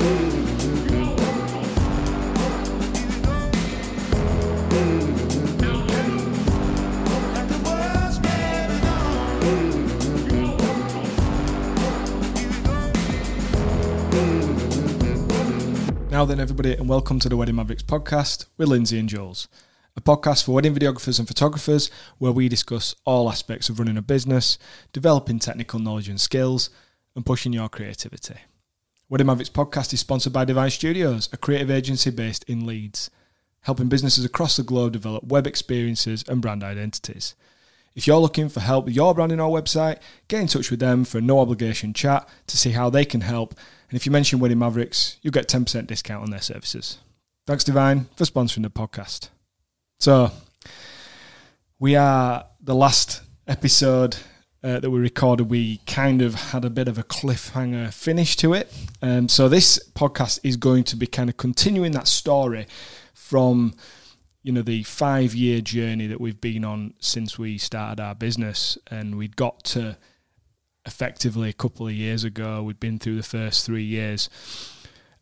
Now then, everybody, and welcome to the Wedding Mavericks podcast with Lindsay and Jules, a podcast for wedding videographers and photographers where we discuss all aspects of running a business, developing technical knowledge and skills, and pushing your creativity. Wedding Mavericks podcast is sponsored by Divine Studios, a creative agency based in Leeds, helping businesses across the globe develop web experiences and brand identities. If you're looking for help with your branding or website, get in touch with them for a no obligation chat to see how they can help. And if you mention Wedding Mavericks, you'll get 10% discount on their services. Thanks, Divine, for sponsoring the podcast. So, we are the last episode uh, that we recorded. We kind of had a bit of a cliffhanger finish to it. Um, so, this podcast is going to be kind of continuing that story from you know the five year journey that we've been on since we started our business and we'd got to effectively a couple of years ago we'd been through the first three years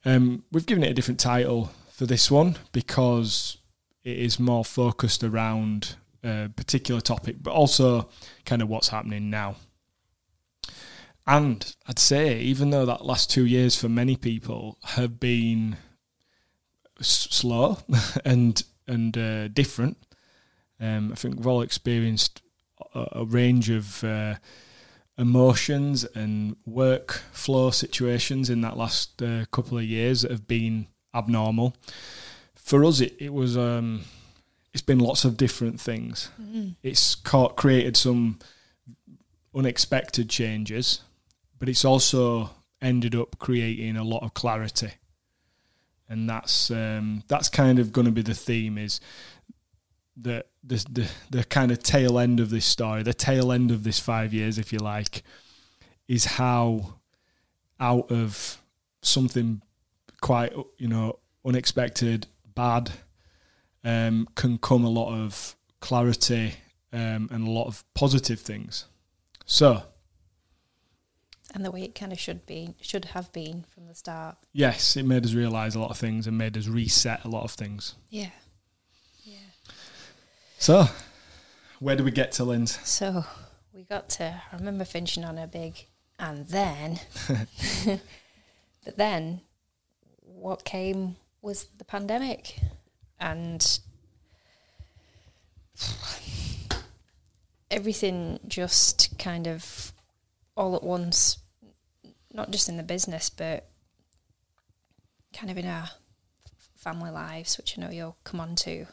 um, we've given it a different title for this one because it is more focused around a particular topic but also kind of what's happening now and i'd say even though that last two years for many people have been s- slow and and uh, different. Um, I think we've all experienced a, a range of uh, emotions and workflow situations in that last uh, couple of years that have been abnormal. For us, it, it was um, it's been lots of different things. Mm-hmm. It's caught, created some unexpected changes, but it's also ended up creating a lot of clarity and that's um, that's kind of going to be the theme is the, the the the kind of tail end of this story, the tail end of this five years, if you like, is how out of something quite you know unexpected, bad, um, can come a lot of clarity um, and a lot of positive things. So and the way it kind of should be should have been from the start. yes, it made us realise a lot of things and made us reset a lot of things. Yeah. Yeah. So, where do we get to, Linz? So we got to I remember finishing on a big and then but then what came was the pandemic and everything just kind of all at once not just in the business but kind of in our family lives which I know you'll come on to.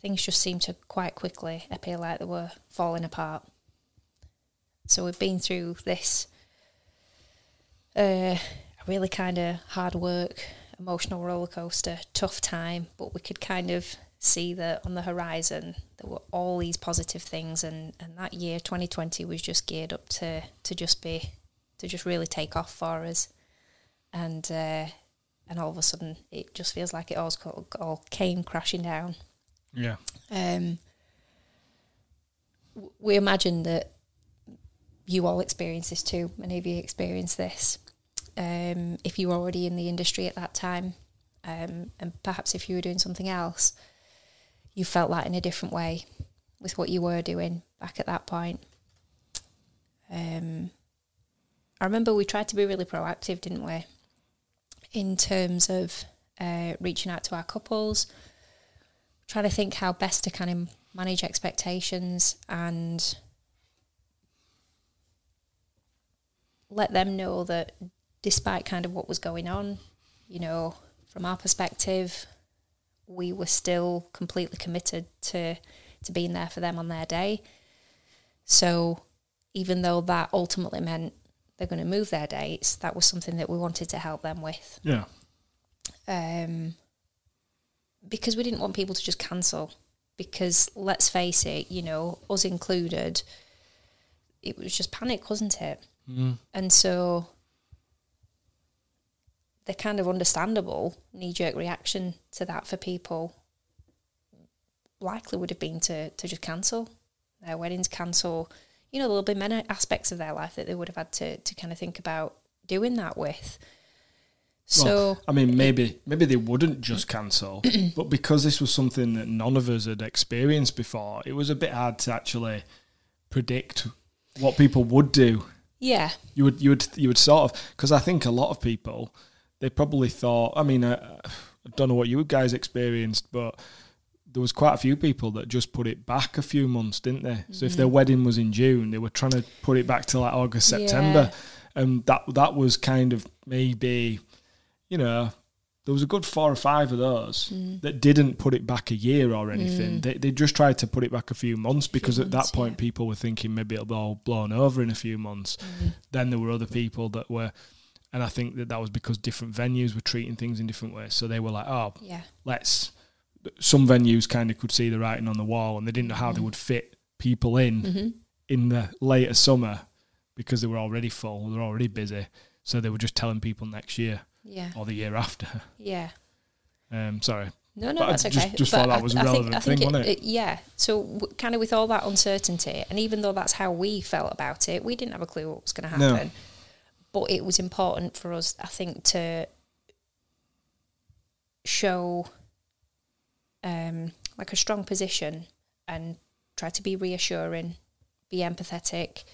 Things just seem to quite quickly appear like they were falling apart. So we've been through this uh, really kind of hard work emotional roller coaster tough time but we could kind of see that on the horizon there were all these positive things and, and that year 2020 was just geared up to to just be to just really take off for us and uh, and all of a sudden it just feels like it all, all came crashing down Yeah. um, we imagine that you all experience this too. Many of you experience this. Um, if you were already in the industry at that time, um, and perhaps if you were doing something else, you felt that in a different way with what you were doing back at that point. Um, I remember we tried to be really proactive, didn't we? In terms of uh, reaching out to our couples, trying to think how best to kind of manage expectations and let them know that despite kind of what was going on, you know, from our perspective, we were still completely committed to to being there for them on their day. So even though that ultimately meant they're going to move their dates, that was something that we wanted to help them with. Yeah. Um, because we didn't want people to just cancel. Because let's face it, you know, us included, it was just panic, wasn't it? Mm. And so the kind of understandable knee jerk reaction to that for people likely would have been to, to just cancel their weddings, cancel. You know, there'll be many aspects of their life that they would have had to, to kind of think about doing that with. So I mean, maybe maybe they wouldn't just cancel, but because this was something that none of us had experienced before, it was a bit hard to actually predict what people would do. yeah, You would you would you would sort of because I think a lot of people they probably thought. I mean, uh, I don't know what you guys experienced, but there was quite a few people that just put it back a few months, didn't they? So if their wedding was in June, they were trying to put it back to like August, Yeah. September, and that that was kind of maybe, you know, there was a good four or five of those Mm. that didn't put it back a year or anything. They they just tried to put it back a few months because at months, that point yeah. people were thinking maybe it'll be all blown over in a few months. Mm. Then there were other people that were. And I think that that was because different venues were treating things in different ways. So they were like, "Oh, yeah, let's some venues kind of could see the writing on the wall and they didn't know how they would fit people in hmm in the later summer because they were already full they were already busy so they were just telling people next year yeah, or the year after yeah. um sorry No, no, But that's okay. just- just But thought that I- was a I think- relevant I think thing, wasn't it? Yeah. So, w- kind of with all that uncertainty, and even though that's how we felt about it, we didn't have a clue what was going to No. But it was important for us, I think, to show um, like a strong position and try to be reassuring, be empathetic,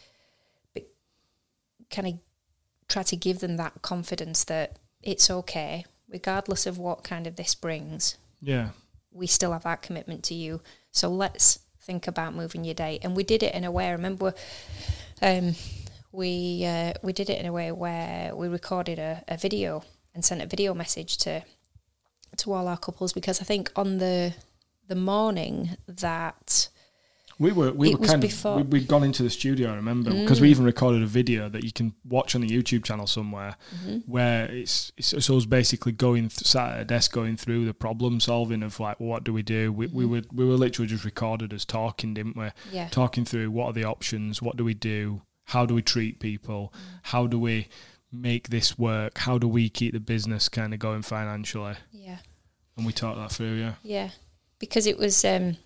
but kind of try to give them that confidence that it's okay, regardless of what kind of this brings yeah we still have that commitment to you. So let's think about moving your date. And we did it in a way. I remember um, we uh, we did it in a way where we recorded a, a video and sent a video message to to all our couples because I think on the the morning that we were we It were kind before- of we, we'd gone into the studio I remember mm. because we even recorded a video that you can watch on the YouTube channel somewhere mm-hmm. where it's it's, it's us basically going th- sat at a desk going through the problem solving of like what do we do? We, we mm-hmm. were we were literally just recorded as talking didn't we? Yeah. Talking through what are the options, what do we do, how do we treat people, how do we make this work, how do we keep the business kind of going financially, yeah and we talked that through. Yeah, Yeah, because it was um,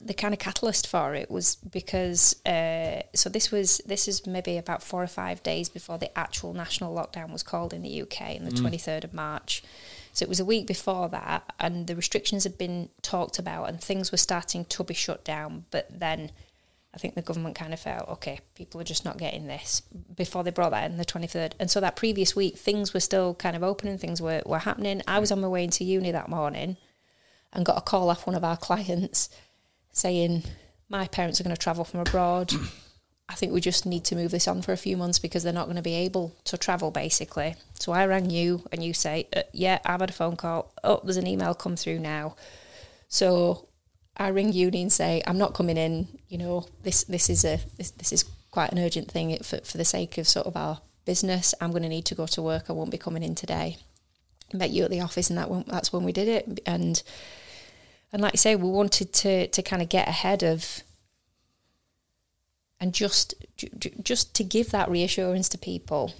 the kind of catalyst for it was because uh, so this was this is maybe about four or five days before the actual national lockdown was called in the UK on the twenty third of March. So it was a week before that, and the restrictions had been talked about, and things were starting to be shut down. But then, I think the government kind of felt, okay, people are just not getting this before they brought that in the 23rd. And so that previous week, things were still kind of open and things were, were happening. I was on my way into uni that morning and got a call off one of our clients saying, my parents are going to travel from abroad. I think we just need to move this on for a few months because they're not going to be able to travel, basically. So I rang you and you say, uh, yeah, I've had a phone call. Oh, there's an email come through now. So I ring uni and say, I'm not coming in. You know, this this is a this, this is quite an urgent thing for for the sake of sort of our business. I'm going to need to go to work. I won't be coming in today. Met you at the office, and that that's when we did it. And and like I say, we wanted to to kind of get ahead of and just ju- ju- just to give that reassurance to people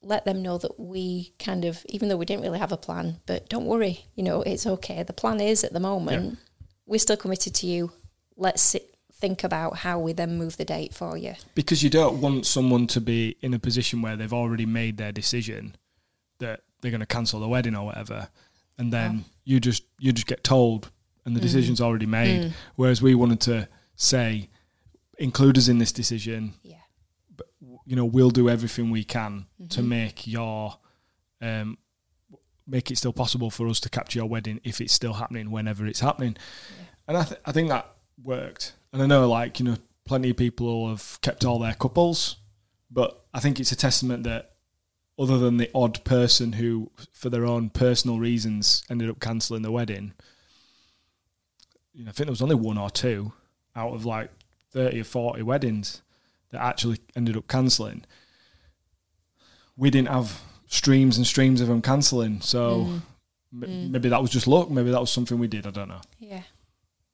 let them know that we kind of even though we didn't really have a plan but don't worry you know it's okay the plan is at the moment we're still committed to you. Let's sit, think about how we then move the date for you. Because you don't want someone to be in a position where they've already made their decision that they're going to cancel the wedding or whatever, and then you just you just get told and the mm. decision's already made. Mm. Whereas we wanted to say, include us in this decision. yeah. But, you know, we'll do everything we can to mm-hmm. make your um, make it still possible for us to capture your wedding if it's still happening whenever it's happening. And I, th- I think that worked. And I know, like you know, plenty of people have kept all their couples, but I think it's a testament that other than the odd person who, for their own personal reasons, ended up cancelling the wedding. You know, I think there was only one or two out of like thirty or forty weddings that actually ended up cancelling. We didn't have streams and streams of them cancelling, so m- maybe that was just luck. Maybe that was something we did. I don't know. Yeah.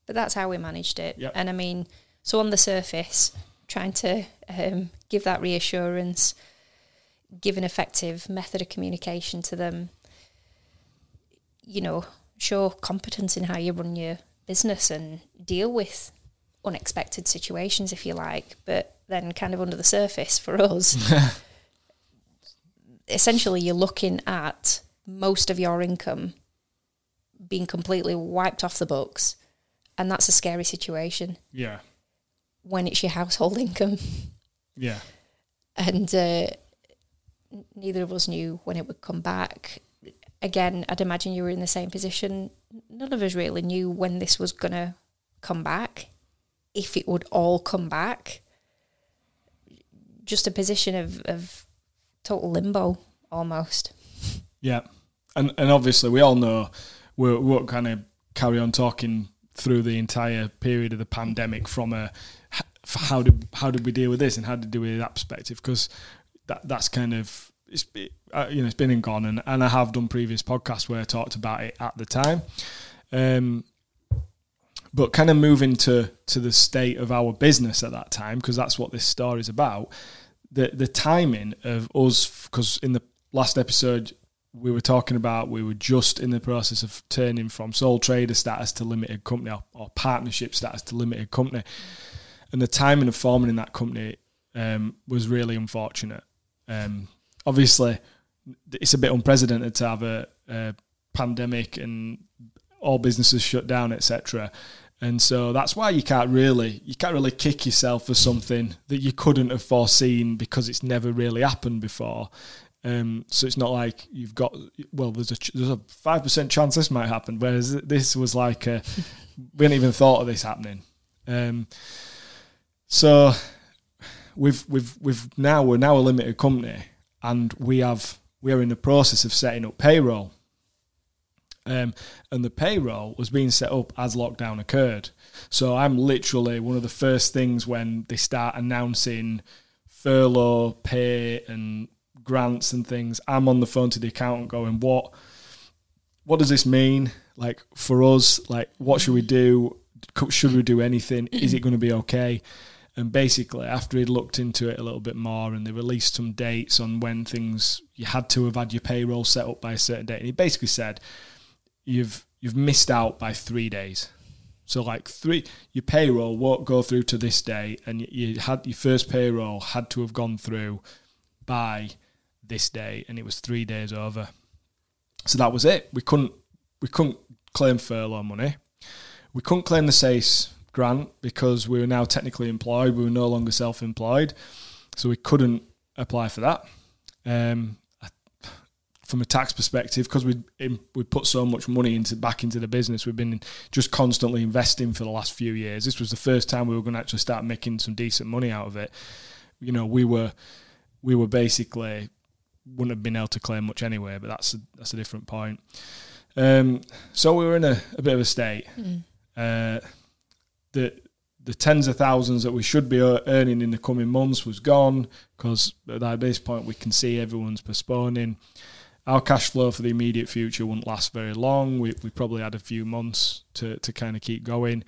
But that's how we managed it. Yep. And I mean, so on the surface, trying to um, give that reassurance, give an effective method of communication to them, you know, show competence in how you run your business and deal with unexpected situations, if you like. But then, kind of under the surface for us, essentially you're looking at most of your income being completely wiped off the books, and that's a scary situation Yeah. when it's your household income. Yeah. and uh, neither of us knew when it would come back. Again, I'd imagine you were in the same position. None of us really knew when this was going to come back, if it would all come back. Just a position of, of total limbo almost. Yeah, and and obviously we all know we we won't kind of carry on talking through the entire period of the pandemic from a how did how did we deal with this and how did we deal with that perspective because that that's kind of it's uh, you know it's been and gone and, and I have done previous podcasts where I talked about it at the time. Um, but kind of moving to to the state of our business at that time because that's what this story is about. The the timing of us because in the last episode we were talking about we were just in the process of turning from sole trader status to limited company or, or partnership status to limited company, and the timing of forming in that company um, was really unfortunate. Um, obviously, it's a bit unprecedented to have a, a pandemic and all businesses shut down, etc. And so that's why you can't really you can't really kick yourself for something that you couldn't have foreseen because it's never really happened before. Um, so it's not like you've got well, there's a there's a five percent chance this might happen, whereas this was like a, we hadn't even thought of this happening. Um, so we've we've we've now we're now a limited company, and we have we are in the process of setting up payroll. Um, and the payroll was being set up as lockdown occurred. So I'm literally one of the first things when they start announcing furlough pay and grants and things. I'm on the phone to the accountant going, "What? What does this mean? Like for us? Like what should we do? Should we do anything? Is it going to be okay?" And basically, after he'd looked into it a little bit more, and they released some dates on when things you had to have had your payroll set up by a certain date, and he basically said, "You've you've missed out by three days." So like three, your payroll won't go through to this day, and you, had your first payroll had to have gone through by this day, and it was three days over. So that was it. We couldn't we couldn't claim furlough money. We couldn't claim the SEISS grant because we were now technically employed. We were no longer self-employed, so we couldn't apply for that. Um, from a tax perspective, because we we put so much money into back into the business, we've been just constantly investing for the last few years. This was the first time we were going to actually start making some decent money out of it. You know, we were we were basically wouldn't have been able to claim much anyway, but that's a, that's a different point. Um, so we were in a, a bit of a state. Uh, the the tens of thousands that we should be earning in the coming months was gone because at this point we can see everyone's postponing. Our cash flow for the immediate future wouldn't last very long. We we probably had a few months to to kind of keep going,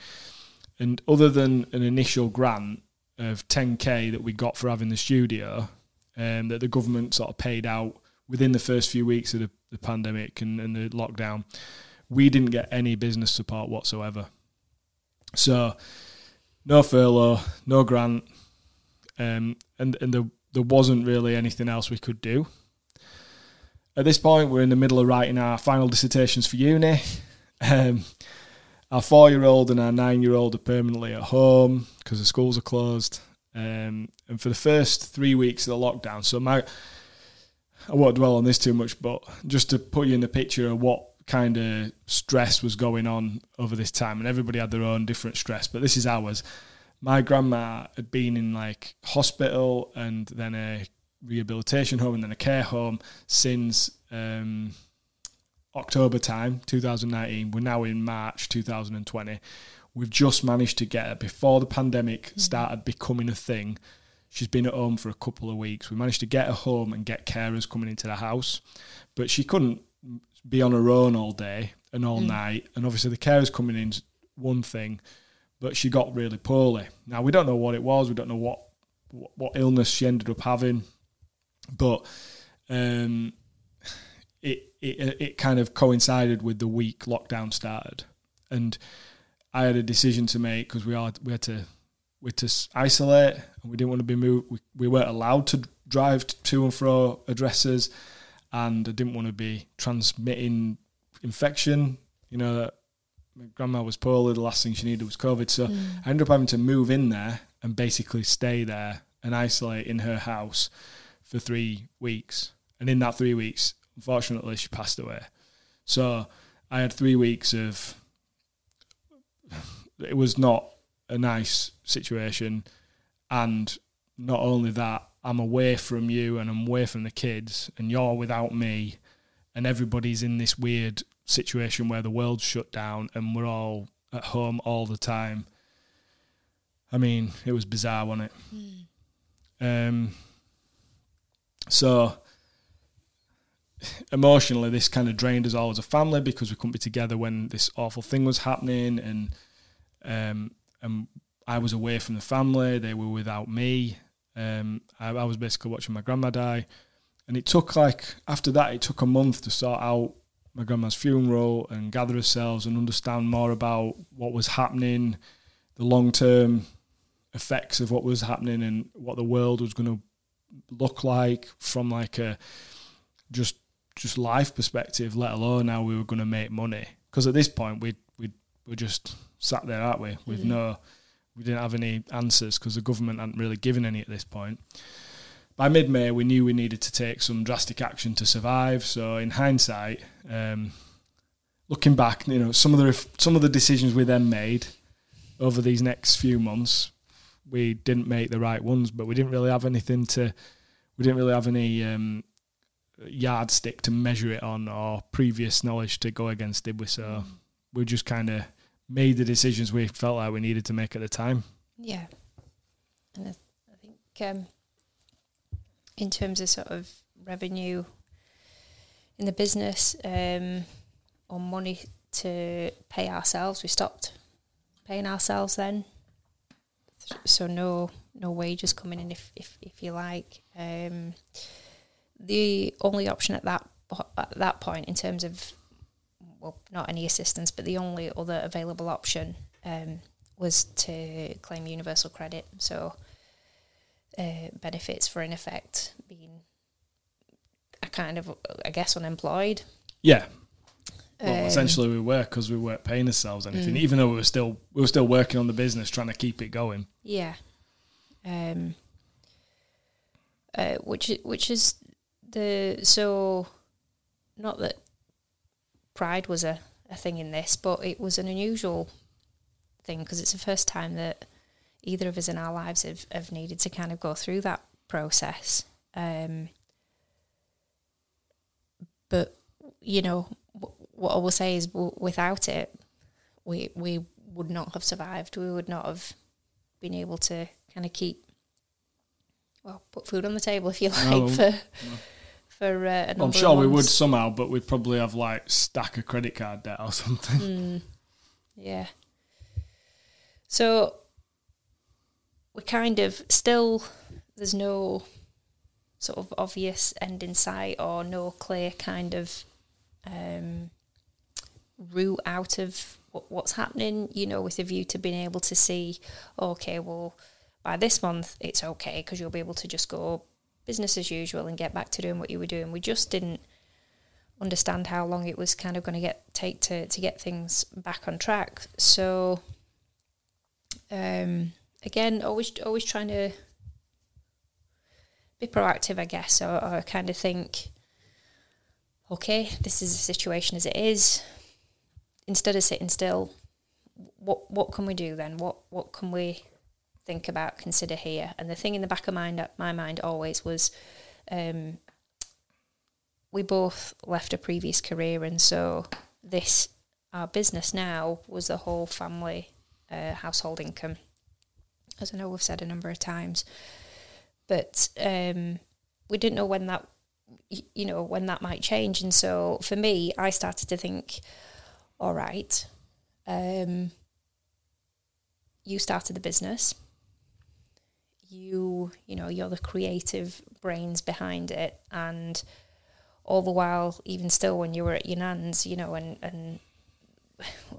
and other than an initial grant of 10k that we got for having the studio, um, that the government sort of paid out within the first few weeks of the, the pandemic and, and the lockdown, we didn't get any business support whatsoever. So, no furlough, no grant, um, and and there there wasn't really anything else we could do. At this point, we're in the middle of writing our final dissertations for uni. Um, our four-year-old and our nine-year-old are permanently at home because the schools are closed. Um, and for the first three weeks of the lockdown, so my I won't dwell on this too much, but just to put you in the picture of what kind of stress was going on over this time, and everybody had their own different stress, but this is ours. My grandma had been in like hospital and then a rehabilitation home and then a care home since um, October time, 2019. We're now in March 2020. We've just managed to get her before the pandemic started becoming a thing. She's been at home for a couple of weeks. We managed to get her home and get carers coming into the house, but she couldn't be on her own all day and all night. And obviously, the carers coming in's one thing, but she got really poorly. Now we don't know what it was. We don't know what what, what illness she ended up having, but um, it, it it kind of coincided with the week lockdown started, and I had a decision to make because we are we had to we had to isolate and we didn't want to be moved. We, we weren't allowed to drive to and fro addresses, and I didn't want to be transmitting infection. You know that my grandma was poorly. The last thing she needed was COVID, so Mm. I ended up having to move in there and basically stay there and isolate in her house for three weeks. And in that three weeks, unfortunately, she passed away. So I had three weeks of. It was not a nice situation, and not only that, I'm away from you and I'm away from the kids, and you're without me, and everybody's in this weird situation where the world's shut down and we're all at home all the time. I mean, it was bizarre, wasn't it? Um, so emotionally, this kind of drained us all as a family because we couldn't be together when this awful thing was happening, and um, and I was away from the family. They were without me. Um, I, I was basically watching my grandma die, and it took like after that, it took a month to sort out my grandma's funeral and gather ourselves and understand more about what was happening, the long term effects of what was happening, and what the world was going to look like from like a just just life perspective, let alone how we were going to make money. Because at this point, we we were just sat there, aren't we, with Mhm. no, we didn't have any answers because the government hadn't really given any at this point. By mid May, we knew we needed to take some drastic action to survive. So, in hindsight, um, looking back, you know, some of the some of the decisions we then made over these next few months, we didn't make the right ones, but we didn't really have anything to, we didn't really have any um, yardstick to measure it on or previous knowledge to go against, did we? So we just kind of made the decisions we felt like we needed to make at the time. Yeah, and I, I think um, in terms of sort of revenue in the business um, or money to pay ourselves, we stopped paying ourselves then. So no no wages coming in if if, if you like. Um, the only option at that at that point in terms of well not any assistance, but the only other available option um, was to claim universal credit. So uh, benefits for in effect being a kind of I guess unemployed. Yeah, well, Um, essentially we were because we weren't paying ourselves anything, Mm. even though we were still we were still working on the business, trying to keep it going. Yeah. Um. Uh, which which is the so, not that pride was a, a thing in this, but it was an unusual thing because it's the first time that either of us in our lives have, have needed to kind of go through that process. Um. But you know what I will say is, w- without it, we we would not have survived. We would not have been able to kind of keep well put food on the table if you like No, for no. for uh, number I'm sure we would somehow, but we'd probably have like stack a credit card debt or something. Mm, yeah. So we're kind of still there's no sort of obvious end in sight or no clear kind of um, route out of what, what's happening. You know, with a view to being able to see, okay, well, by this month it's okay because you'll be able to just go business as usual and get back to doing what you were doing. We just didn't understand how long it was kind of going to get take to to get things back on track. So um, again, always always trying to be proactive, I guess, or, or kind of think, okay, this is the situation as it is. Instead of sitting still, what what can we do then? What what can we think about, consider here? And the thing in the back of mind, my mind always was, um, we both left a previous career, and so this our business now was the whole family uh, household income, as I know we've said a number of times. But um, we didn't know when that, you know, when that might change, and so for me, I started to think, all right, um, you started the business. You, you know, you're the creative brains behind it, and all the while, even still, when you were at your nan's, you know, and and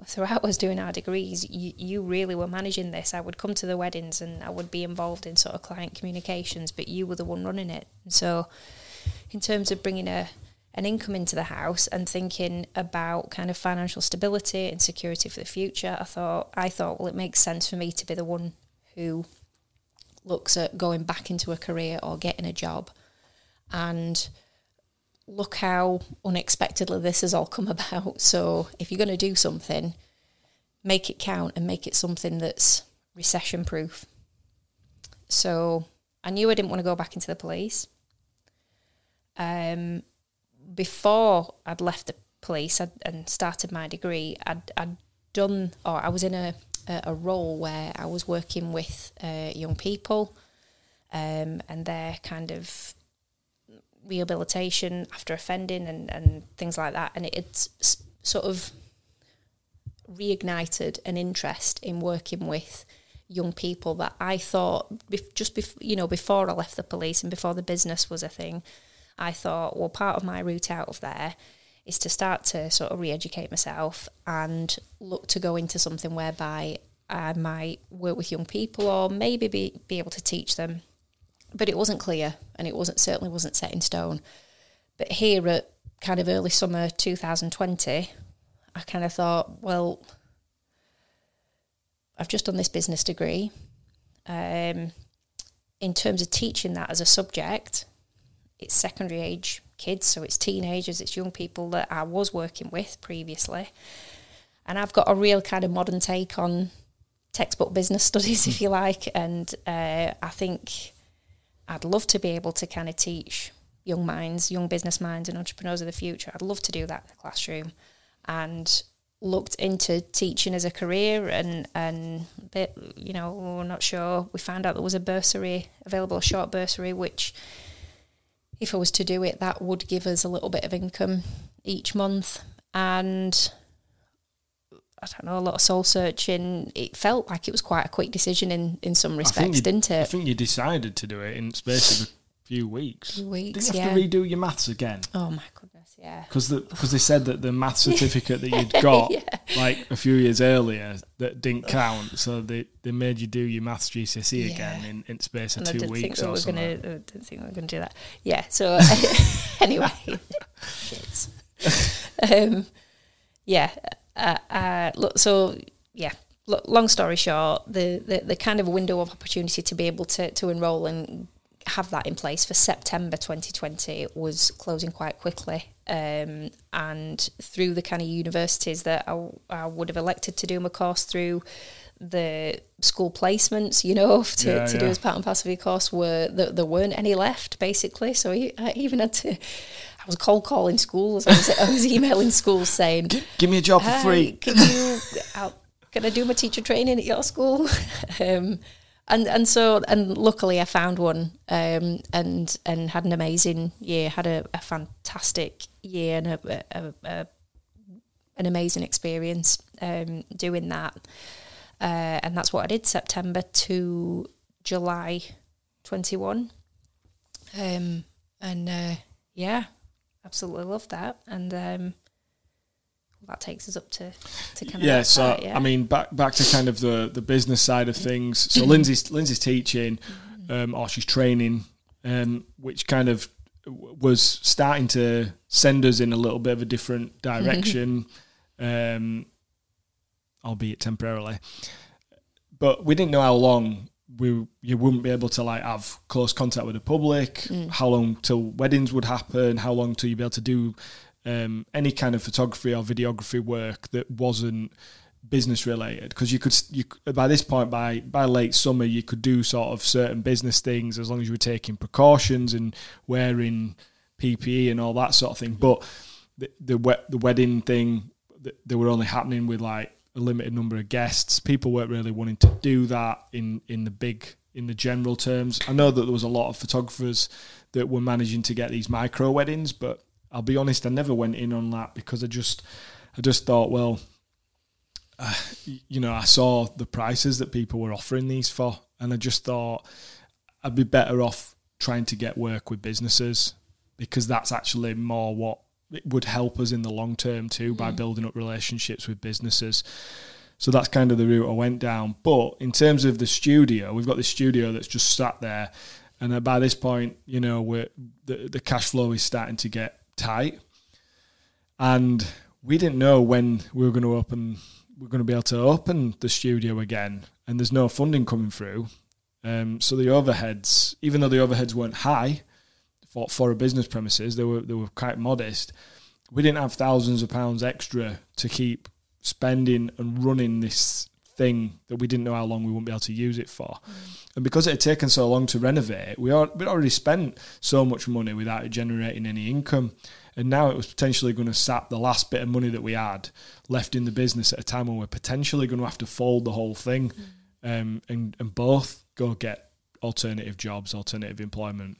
throughout us doing our degrees, you, you really were managing this. I would come to the weddings and I would be involved in sort of client communications, but you were the one running it. And so, in terms of bringing a an income into the house and thinking about kind of financial stability and security for the future, I thought I thought well, it makes sense for me to be the one who looks at going back into a career or getting a job, and look how unexpectedly this has all come about. So if you're going to do something, make it count and make it something that's recession proof. So I knew I didn't want to go back into the police. Um, before I'd left the police I'd, and started my degree, I'd, I'd done, or I was in a, a, role where I was working with uh, young people um, and their kind of rehabilitation after offending and, and things like that. And it, it's sort of reignited an interest in working with young people that I thought just bef- you know before I left the police and before the business was a thing, I thought well part of my route out of there is to start to sort of re-educate myself and look to go into something whereby I might work with young people or maybe be, be able to teach them but it wasn't clear and it wasn't certainly wasn't set in stone. But here at kind of early summer 2020, I kind of thought, well, I've just done this business degree. Um, in terms of teaching that as a subject, it's secondary age kids, so it's teenagers, it's young people that I was working with previously. And I've got a real kind of modern take on textbook business studies, if you like. And uh, I think I'd love to be able to kind of teach young minds, young business minds, and entrepreneurs of the future. I'd love to do that in the classroom, and looked into teaching as a career and and bit you know not sure we found out there was a bursary available a short bursary which if I was to do it that would give us a little bit of income each month and I don't know, a lot of soul searching. It felt like it was quite a quick decision in, in some respects, you, didn't it? I think you decided to do it in space of a few weeks. Few weeks, Did you have yeah. to redo your maths again? Oh my goodness, yeah. Because the, cause they said that the math certificate that you'd got yeah. like a few years earlier that didn't count, so they, they made you do your maths GCSE yeah. again in, in space of and two weeks or something. I didn't think we were going to do that. Yeah. So anyway, um, yeah uh, uh, look, so yeah, long story short, the, the, the kind of window of opportunity to be able to, to enrol and have that in place for September 2020 was closing quite quickly. Um, and through the kind of universities that I, I, would have elected to do my course through, the school placements, you know, to, yeah, to yeah. do as part and parcel of your course were there, there weren't any left basically. So I even had to I was cold calling schools. I was, I was emailing schools saying, "Give me a job for free. Can you? I'll, can I do my teacher training at your school?" um, and and so and luckily I found one um, and and had an amazing year. Had a, a fantastic year and a, a, a an amazing experience um, doing that. Uh, and that's what I did September to July 21. Um, and uh, yeah, absolutely love that. And um, that takes us up to, to kind of yeah. So part, yeah. I mean, back back to kind of the the business side of things. So Lindsay's Lindsay's teaching, um, or she's training, um, which kind of was starting to send us in a little bit of a different direction, um, albeit temporarily. But we didn't know how long we you wouldn't be able to like have close contact with the public. Mm. How long till weddings would happen? How long till you'd be able to do um, any kind of photography or videography work that wasn't business related? Because you could you by this point by by late summer you could do sort of certain business things as long as you were taking precautions and wearing PPE and all that sort of thing. But the the, the wedding thing they were only happening with like a limited number of guests. People weren't really wanting to do that in in the big in the general terms. I know that there was a lot of photographers that were managing to get these micro weddings, but I'll be honest, I never went in on that because I just I just thought, well, uh, you know, I saw the prices that people were offering these for, and I just thought I'd be better off trying to get work with businesses because that's actually more what it would help us in the long term too by building up relationships with businesses. So that's kind of the route I went down. But in terms of the studio, we've got this studio that's just sat there, and by this point, you know, we're, the the cash flow is starting to get tight, and we didn't know when we were going to open. We are going to be able to open the studio again, and there's no funding coming through. Um, so the overheads, even though the overheads weren't high for for a business premises, they were they were quite modest. We didn't have thousands of pounds extra to keep spending and running this thing that we didn't know how long we wouldn't be able to use it for. Mm. And because it had taken so long to renovate, we we'd already spent so much money without it generating any income. And now it was potentially going to sap the last bit of money that we had left in the business at a time when we're potentially going to have to fold the whole thing mm. um, and, and both go get alternative jobs, alternative employment.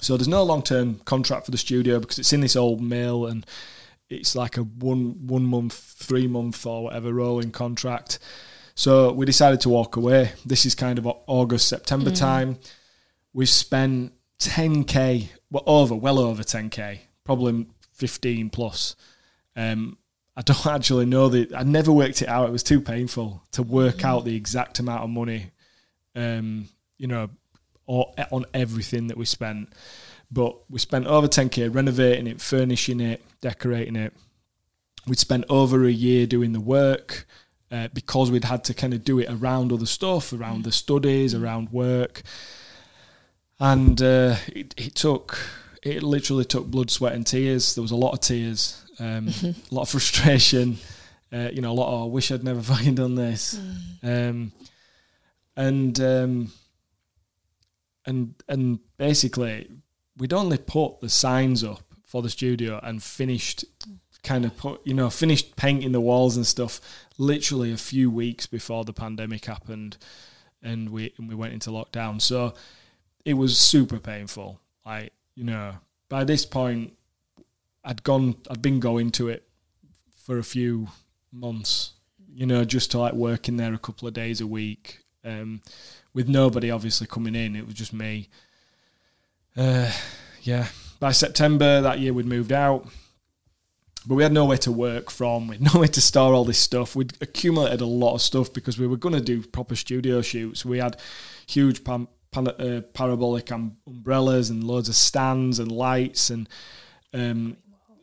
So there's no long term contract for the studio because it's in this old mill and it's like a one one month, three month or whatever rolling contract. So we decided to walk away. This is kind of August, September mm. time. We've spent 10k, well over, well over 10k, probably 15 plus. Um, I don't actually know that. I never worked it out. It was too painful to work mm. out the exact amount of money, um, you know, or on everything that we spent. But we spent over 10k renovating it, furnishing it, decorating it. We'd spent over a year doing the work uh, because we'd had to kind of do it around other stuff, around the studies, around work. And uh, it, it, took, it literally took blood, sweat, and tears. There was a lot of tears, um, a lot of frustration. Uh, you know, a lot of, oh, I wish I'd never fucking done this. Mm. Um, and um, and and basically we'd only put the signs up for the studio and finished kind of put you know finished painting the walls and stuff literally a few weeks before the pandemic happened and we and we went into lockdown. So it was super painful. Like you know by this point I'd gone I'd been going to it for a few months you know just to like work in there a couple of days a week um, with nobody obviously coming in. It was just me uh, yeah, by September that year we'd moved out, but we had nowhere to work from. We had nowhere to store all this stuff. We'd accumulated a lot of stuff because we were going to do proper studio shoots. We had huge pan, pan, uh, parabolic um, umbrellas and loads of stands and lights and. Um,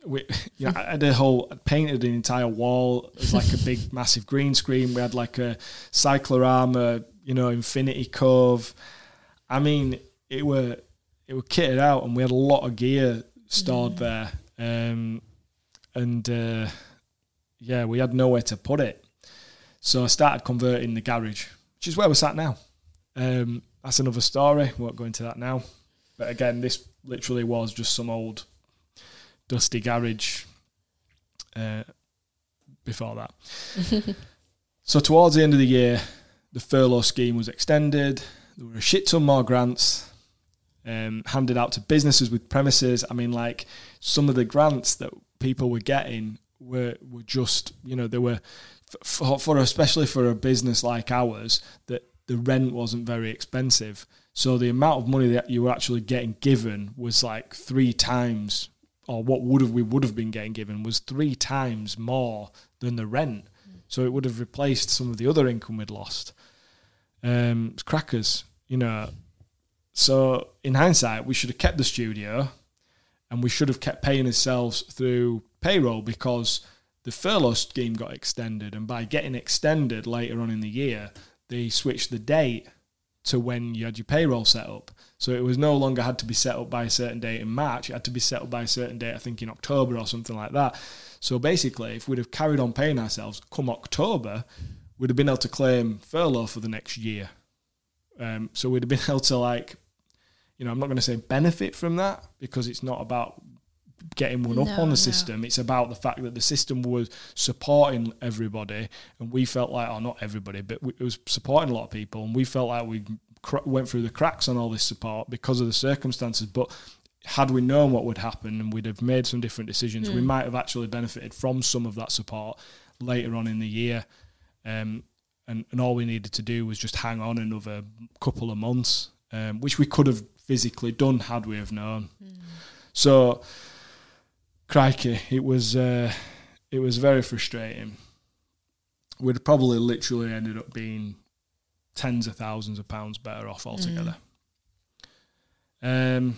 we, you know, I had a whole I painted an entire wall as like a big massive green screen. We had like a cyclorama, you know, Infinity Cove. I mean, it were it was kitted out, and we had a lot of gear stored there. Um, and uh, yeah, we had nowhere to put it. So I started converting the garage, which is where we're sat now. Um, that's another story. We won't go into that now. But again, this literally was just some old dusty garage uh, before that. so towards the end of the year, the furlough scheme was extended. There were a shit ton more grants um, handed out to businesses with premises. I mean, like some of the grants that people were getting were were just you know they were for, for especially for a business like ours that the rent wasn't very expensive. So the amount of money that you were actually getting given was like three times, or what would have we would have been getting given was three times more than the rent. So it would have replaced some of the other income we'd lost. Um, crackers, you know. So in hindsight, we should have kept the studio and we should have kept paying ourselves through payroll because the furlough scheme got extended. And by getting extended later on in the year, they switched the date to when you had your payroll set up. So it was no longer had to be set up by a certain date in March. It had to be set up by a certain date, I think in October or something like that. So basically, if we'd have carried on paying ourselves come October, we'd have been able to claim furlough for the next year. Um, so we'd have been able to like, you know, I'm not going to say benefit from that because it's not about getting one up no, on the no. system. It's about the fact that the system was supporting everybody, and we felt like, oh, not everybody, but it was supporting a lot of people, and we felt like we cr- went through the cracks on all this support because of the circumstances. But had we known what would happen and we'd have made some different decisions, mm. we hmm. might have actually benefited from some of that support later on in the year. Um, and, and all we needed to do was just hang on another couple of months, um, which we could have physically done had we have known. Mm. So crikey, it was uh, it was very frustrating. We'd probably literally ended up being tens of thousands of pounds better off altogether. Um,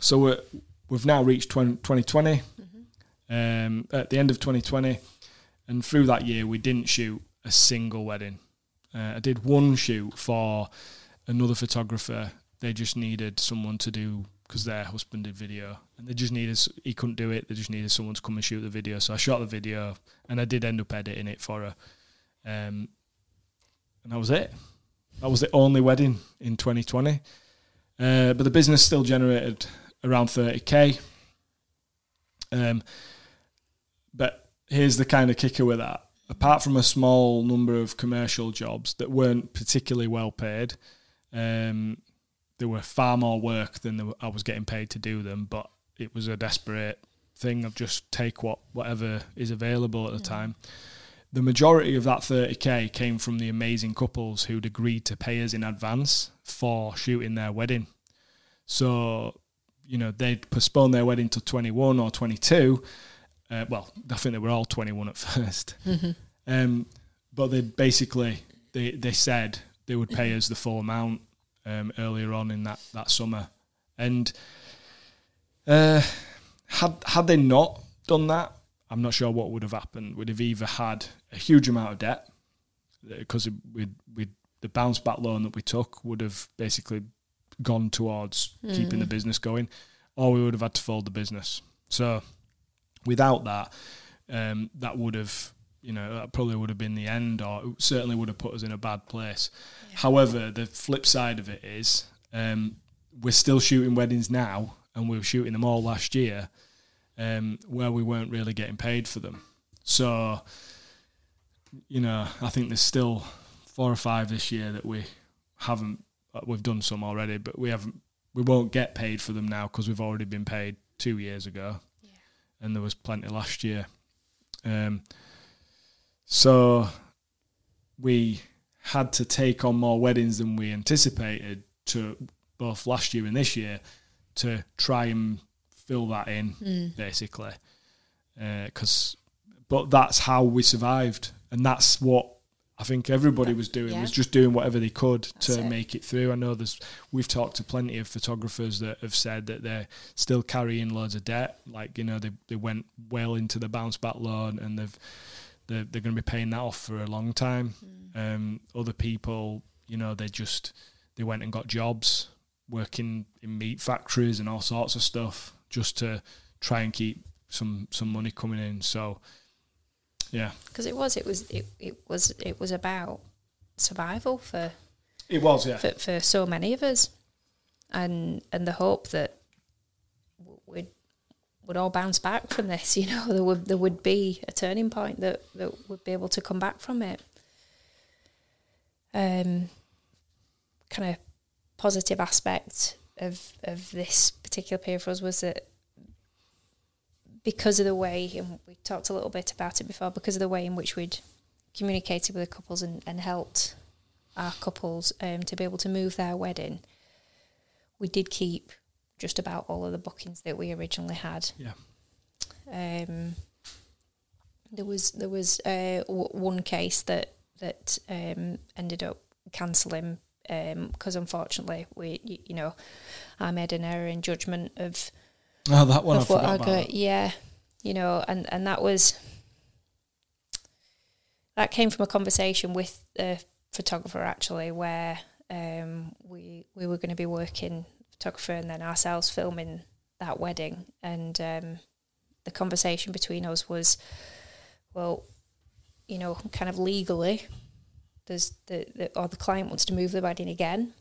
so we're, we've now reached 20, 2020. Um, at the end of 2020, and through that year, we didn't shoot a single wedding. Uh, I did one shoot for another photographer. They just needed someone to do because their husband did video, and they just needed he couldn't do it. They just needed someone to come and shoot the video. So I shot the video, and I did end up editing it for her. Um, and that was it. That was the only wedding in 2020. Uh, but the business still generated around 30k. Um, but here's the kind of kicker with that. Apart from a small number of commercial jobs that weren't particularly well paid, um, there were far more work than were- I was getting paid to do them. But it was a desperate thing of just take what whatever is available at the time. The majority of that 30k came from the amazing couples who'd agreed to pay us in advance for shooting their wedding. So, you know, they'd postpone their wedding to 21 or 22. Uh, well, I think they were all 21 at 1st Um, but they basically they they said they would pay us the full amount um, earlier on in that, that summer, and uh, had had they not done that, I'm not sure what would have happened. We'd have either had a huge amount of debt because we we the bounce back loan that we took would have basically gone towards keeping the business going, or we would have had to fold the business. So without that, um, that would have you know that probably would have been the end, or certainly would have put us in a bad place. However, the flip side of it is um, we're still shooting weddings now, and we were shooting them all last year, um, where we weren't really getting paid for them. So, you know, I think there's still four or five this year that we haven't. We've done some already, but we haven't. We won't get paid for them now because we've already been paid two years ago, and there was plenty last year. Um, so we had to take on more weddings than we anticipated to both last year and this year to try and fill that in, basically. Because, but that's how we survived, and that's what I think everybody was doing Yeah. was just doing whatever they could to it. make it through. I know there's we've talked to plenty of photographers that have said that they're still carrying loads of debt. Like you know they they went well into the bounce back loan and they've they're, they're going to be paying that off for a long time. Um, other people, you know, they just they went and got jobs working in meat factories and all sorts of stuff just to try and keep some some money coming in. So yeah, because it was it was it, it was it was about survival for, it was yeah. for for so many of us. And and the hope that we'd would all bounce back from this you know there would there would be a turning point that that would be able to come back from it. Um kind of positive aspect of of this particular period for us was that because of the way and we talked a little bit about it before because of the way in which we'd communicated with the couples and, and helped our couples um, to be able to move their wedding we did keep just about all of the bookings that we originally had Yeah. um, there was there was uh, w- one case that that um, ended up cancelling because unfortunately we y- you know I made an error in judgment of Oh, that one I what I about. that. Yeah, you know, and and that was that came from a conversation with the photographer actually, where um, we we were going to be working photographer and then ourselves filming that wedding, and um, the conversation between us was, well, you know, kind of legally, there's the, the or the client wants to move the wedding again.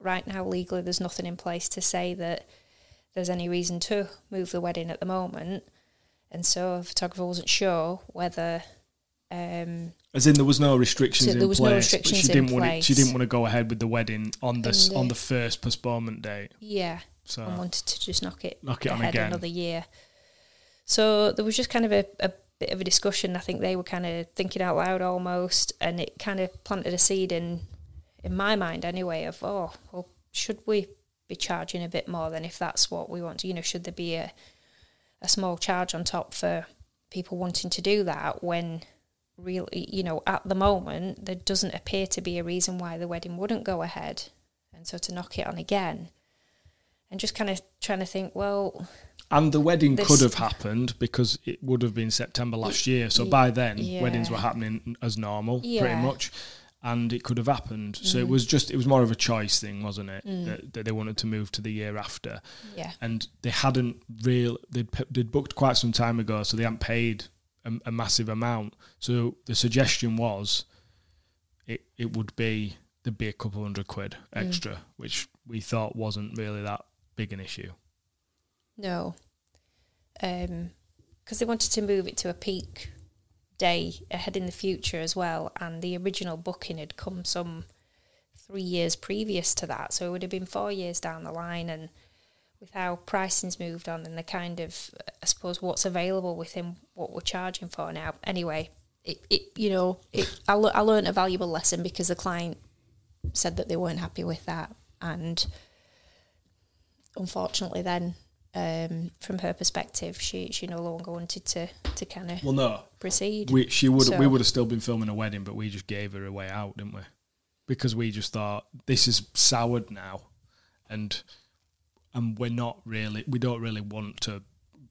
Right now, legally, there's nothing in place to say that there's any reason to move the wedding at the moment. And so the photographer wasn't sure whether um, As in, there was no restrictions So in there was place. no but restrictions she in didn't want it, She didn't want to go ahead with the wedding on the s uh, on the first postponement date. yeah, So and wanted to just knock it, Knock it on again. another year. So there was just kind of a, a bit of a discussion. I think they were kind of thinking out loud almost, and it kind of planted a seed in in my mind anyway of oh well should we be charging a bit more than if that's what we want to you know should there be a a small charge on top for people wanting to do that when really, you know, at the moment, there doesn't appear to be a reason why the wedding wouldn't go ahead. And so to knock it on again and just kind of trying to think, well, And the wedding This- could have happened because it would have been September last year. So by then, Yeah. weddings were happening as normal, pretty much. And it could have happened. So Mm. it was just, it was more of a choice thing, wasn't it? That, that they wanted to move to the year after. yeah, And they hadn't real, they'd, they'd booked quite some time ago, so they hadn't paid a, a massive amount. So the suggestion was it, it would be, there'd be a couple hundred quid Mm. extra, which we thought wasn't really that big an issue. no. Because they wanted to move it to a peak day ahead in the future as well. And the original booking had come some three years previous to that. So it would have been four years down the line. And with how pricing's moved on and the kind of, I suppose, what's available within what we're charging for now. Anyway, it, it you know, it, I, I learned a valuable lesson because the client said that they weren't happy with that. And unfortunately, then um, from her perspective, she, she no longer wanted to, to kind of Well, no, proceed. We she would So- we would have still been filming a wedding, but we just gave her a way out, didn't we? Because we just thought this is soured now, and and we're not really we don't really want to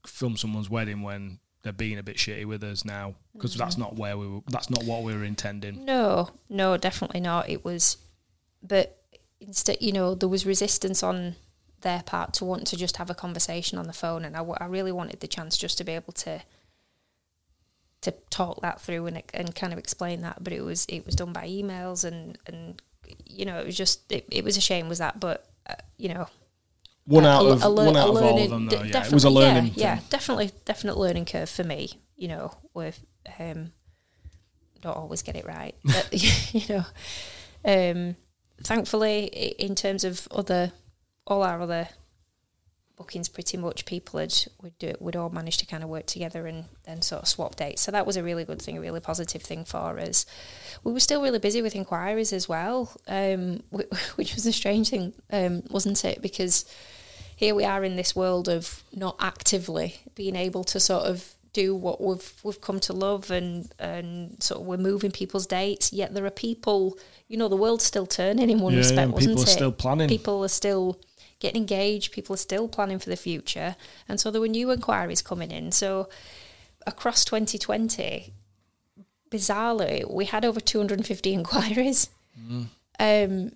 film someone's wedding when they're being a bit shitty with us now because that's not where we were, that's not what we were intending. No, no, definitely not. It was, but instead, you know, there was resistance on their part to want to just have a conversation on the phone, and I, w- I really wanted the chance just to be able to to talk that through and and kind of explain that. But it was it was done by emails, and and you know, it was just it, it was a shame, was that? But uh, you know, One a- out a- of a lear- one out of all learning- of them, d- Yeah, it was a learning. Yeah, yeah, definitely, definite learning curve for me. You know, with um, don't always get it right, but you know, um, thankfully, in terms of other, all our other bookings, pretty much people had would do would all manage to kind of work together and then sort of swap dates. So that was a really good thing, a really positive thing for us. We were still really busy with inquiries as well, um, which was a strange thing, um, wasn't it? Because here we are in this world of not actively being able to sort of do what we've we've come to love and and sort of we're moving people's dates yet there are people you know the world's still turning in one Yeah, respect and wasn't people are still planning. people are still getting engaged people are still planning for the future. And so there were new inquiries coming in. So across 2020 bizarrely we had over 250 inquiries. Mm. um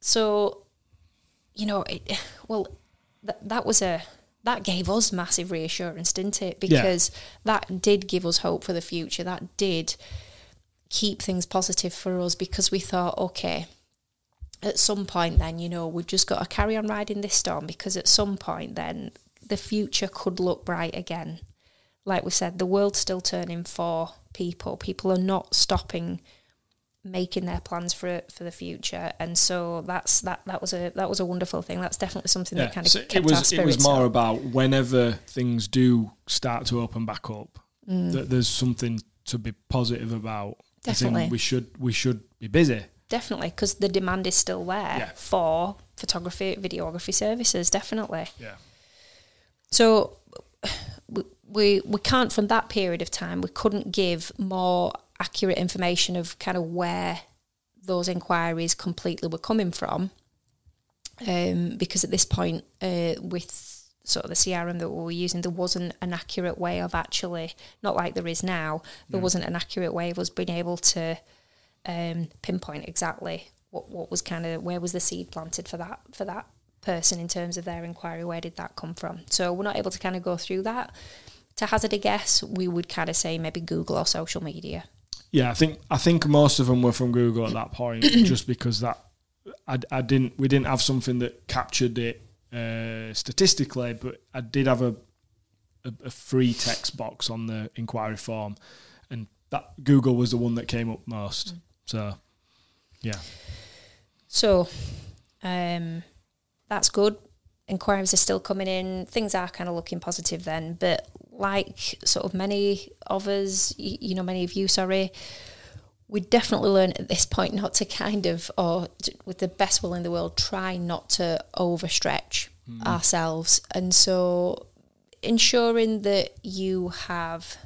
so you know it, well th- that was a that gave us massive reassurance didn't it? Yeah. because that did give us hope for the future. That did keep things positive for us because we thought okay at some point then you know we've just got to carry on riding this storm because at some point then the future could look bright again like we said the world's still turning for people people are not stopping making their plans for for the future and so that's that that was a that was a wonderful thing that's definitely something that kind of so kept it was it was more up. about whenever things do start to open back up, Mm. that there's something to be positive about. Definitely. we should we should be busy. Definitely because the demand is still there Yeah. for photography videography services definitely Yeah. So we, we we can't from that period of time we couldn't give more accurate information of kind of where those inquiries completely were coming from um, because at this point uh, with sort of the CRM that we were using there wasn't an accurate way of actually not like there is now there wasn't an accurate way of us being able to um, pinpoint exactly what, what was kind of where was the seed planted for that for that person in terms of their inquiry? Where did that come from? So we're not able to kind of go through that. To hazard a guess we would kind of say maybe google or social media. Yeah, I think I think most of them were from Google at that point, just because that I, I didn't we didn't have something that captured it uh, statistically, but I did have a, a a free text box on the inquiry form, and that Google was the one that came up most. So, yeah, So, um, that's good. Inquiries are still coming in. Things are kind of looking positive then. But like sort of many of us, you, you know, many of you, sorry, we definitely learn at this point not to kind of, or t- with the best will in the world, try not to overstretch ourselves. And so ensuring that you have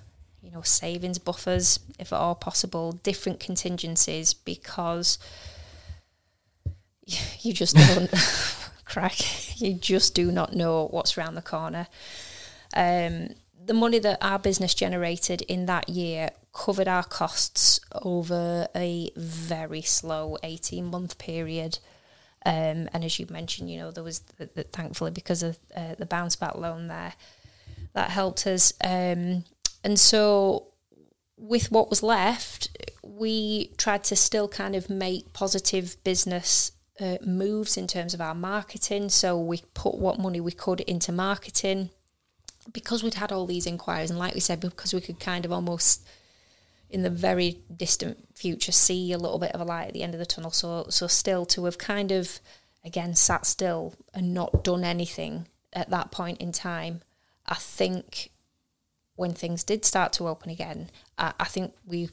you know savings buffers if at all possible different contingencies because you just don't crack you just do not know what's around the corner um, the money that our business generated in that year covered our costs over a very slow 18 month period um, and as you mentioned you know there was the, the, thankfully because of uh, the bounce back loan there that helped us. Um, and so, with what was left, we tried to still kind of make positive business uh, moves in terms of our marketing. So, we put what money we could into marketing because we'd had all these inquiries. And, like we said, because we could kind of almost in the very distant future see a little bit of a light at the end of the tunnel. So, so still to have kind of again sat still and not done anything at that point in time I think when things did start to open again, I, I think we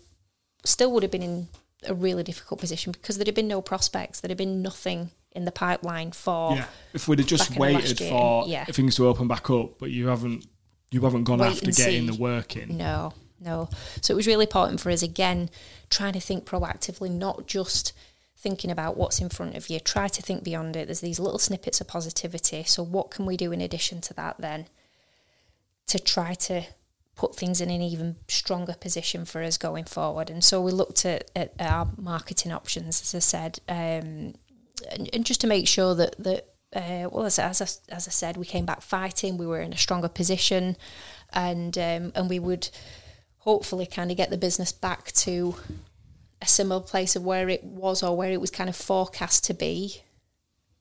still would have been in a really difficult position because there'd have been no prospects, there'd have been nothing in the pipeline for. Yeah, if we'd have just waited for yeah. things to open back up, but you haven't, you haven't gone Wait after getting see. the work in. No, no. So it was really important for us again, trying to think proactively, not just thinking about what's in front of you. Try to think beyond it. There's these little snippets of positivity. So what can we do in addition to that then? to try to put things in an even stronger position for us going forward. And so we looked at, at our marketing options, as I said, um, and, and, just to make sure that that uh, well, as, as, I, as I said, we came back fighting. We were in a stronger position, and um, and we would hopefully kind of get the business back to a similar place of where it was or where it was kind of forecast to be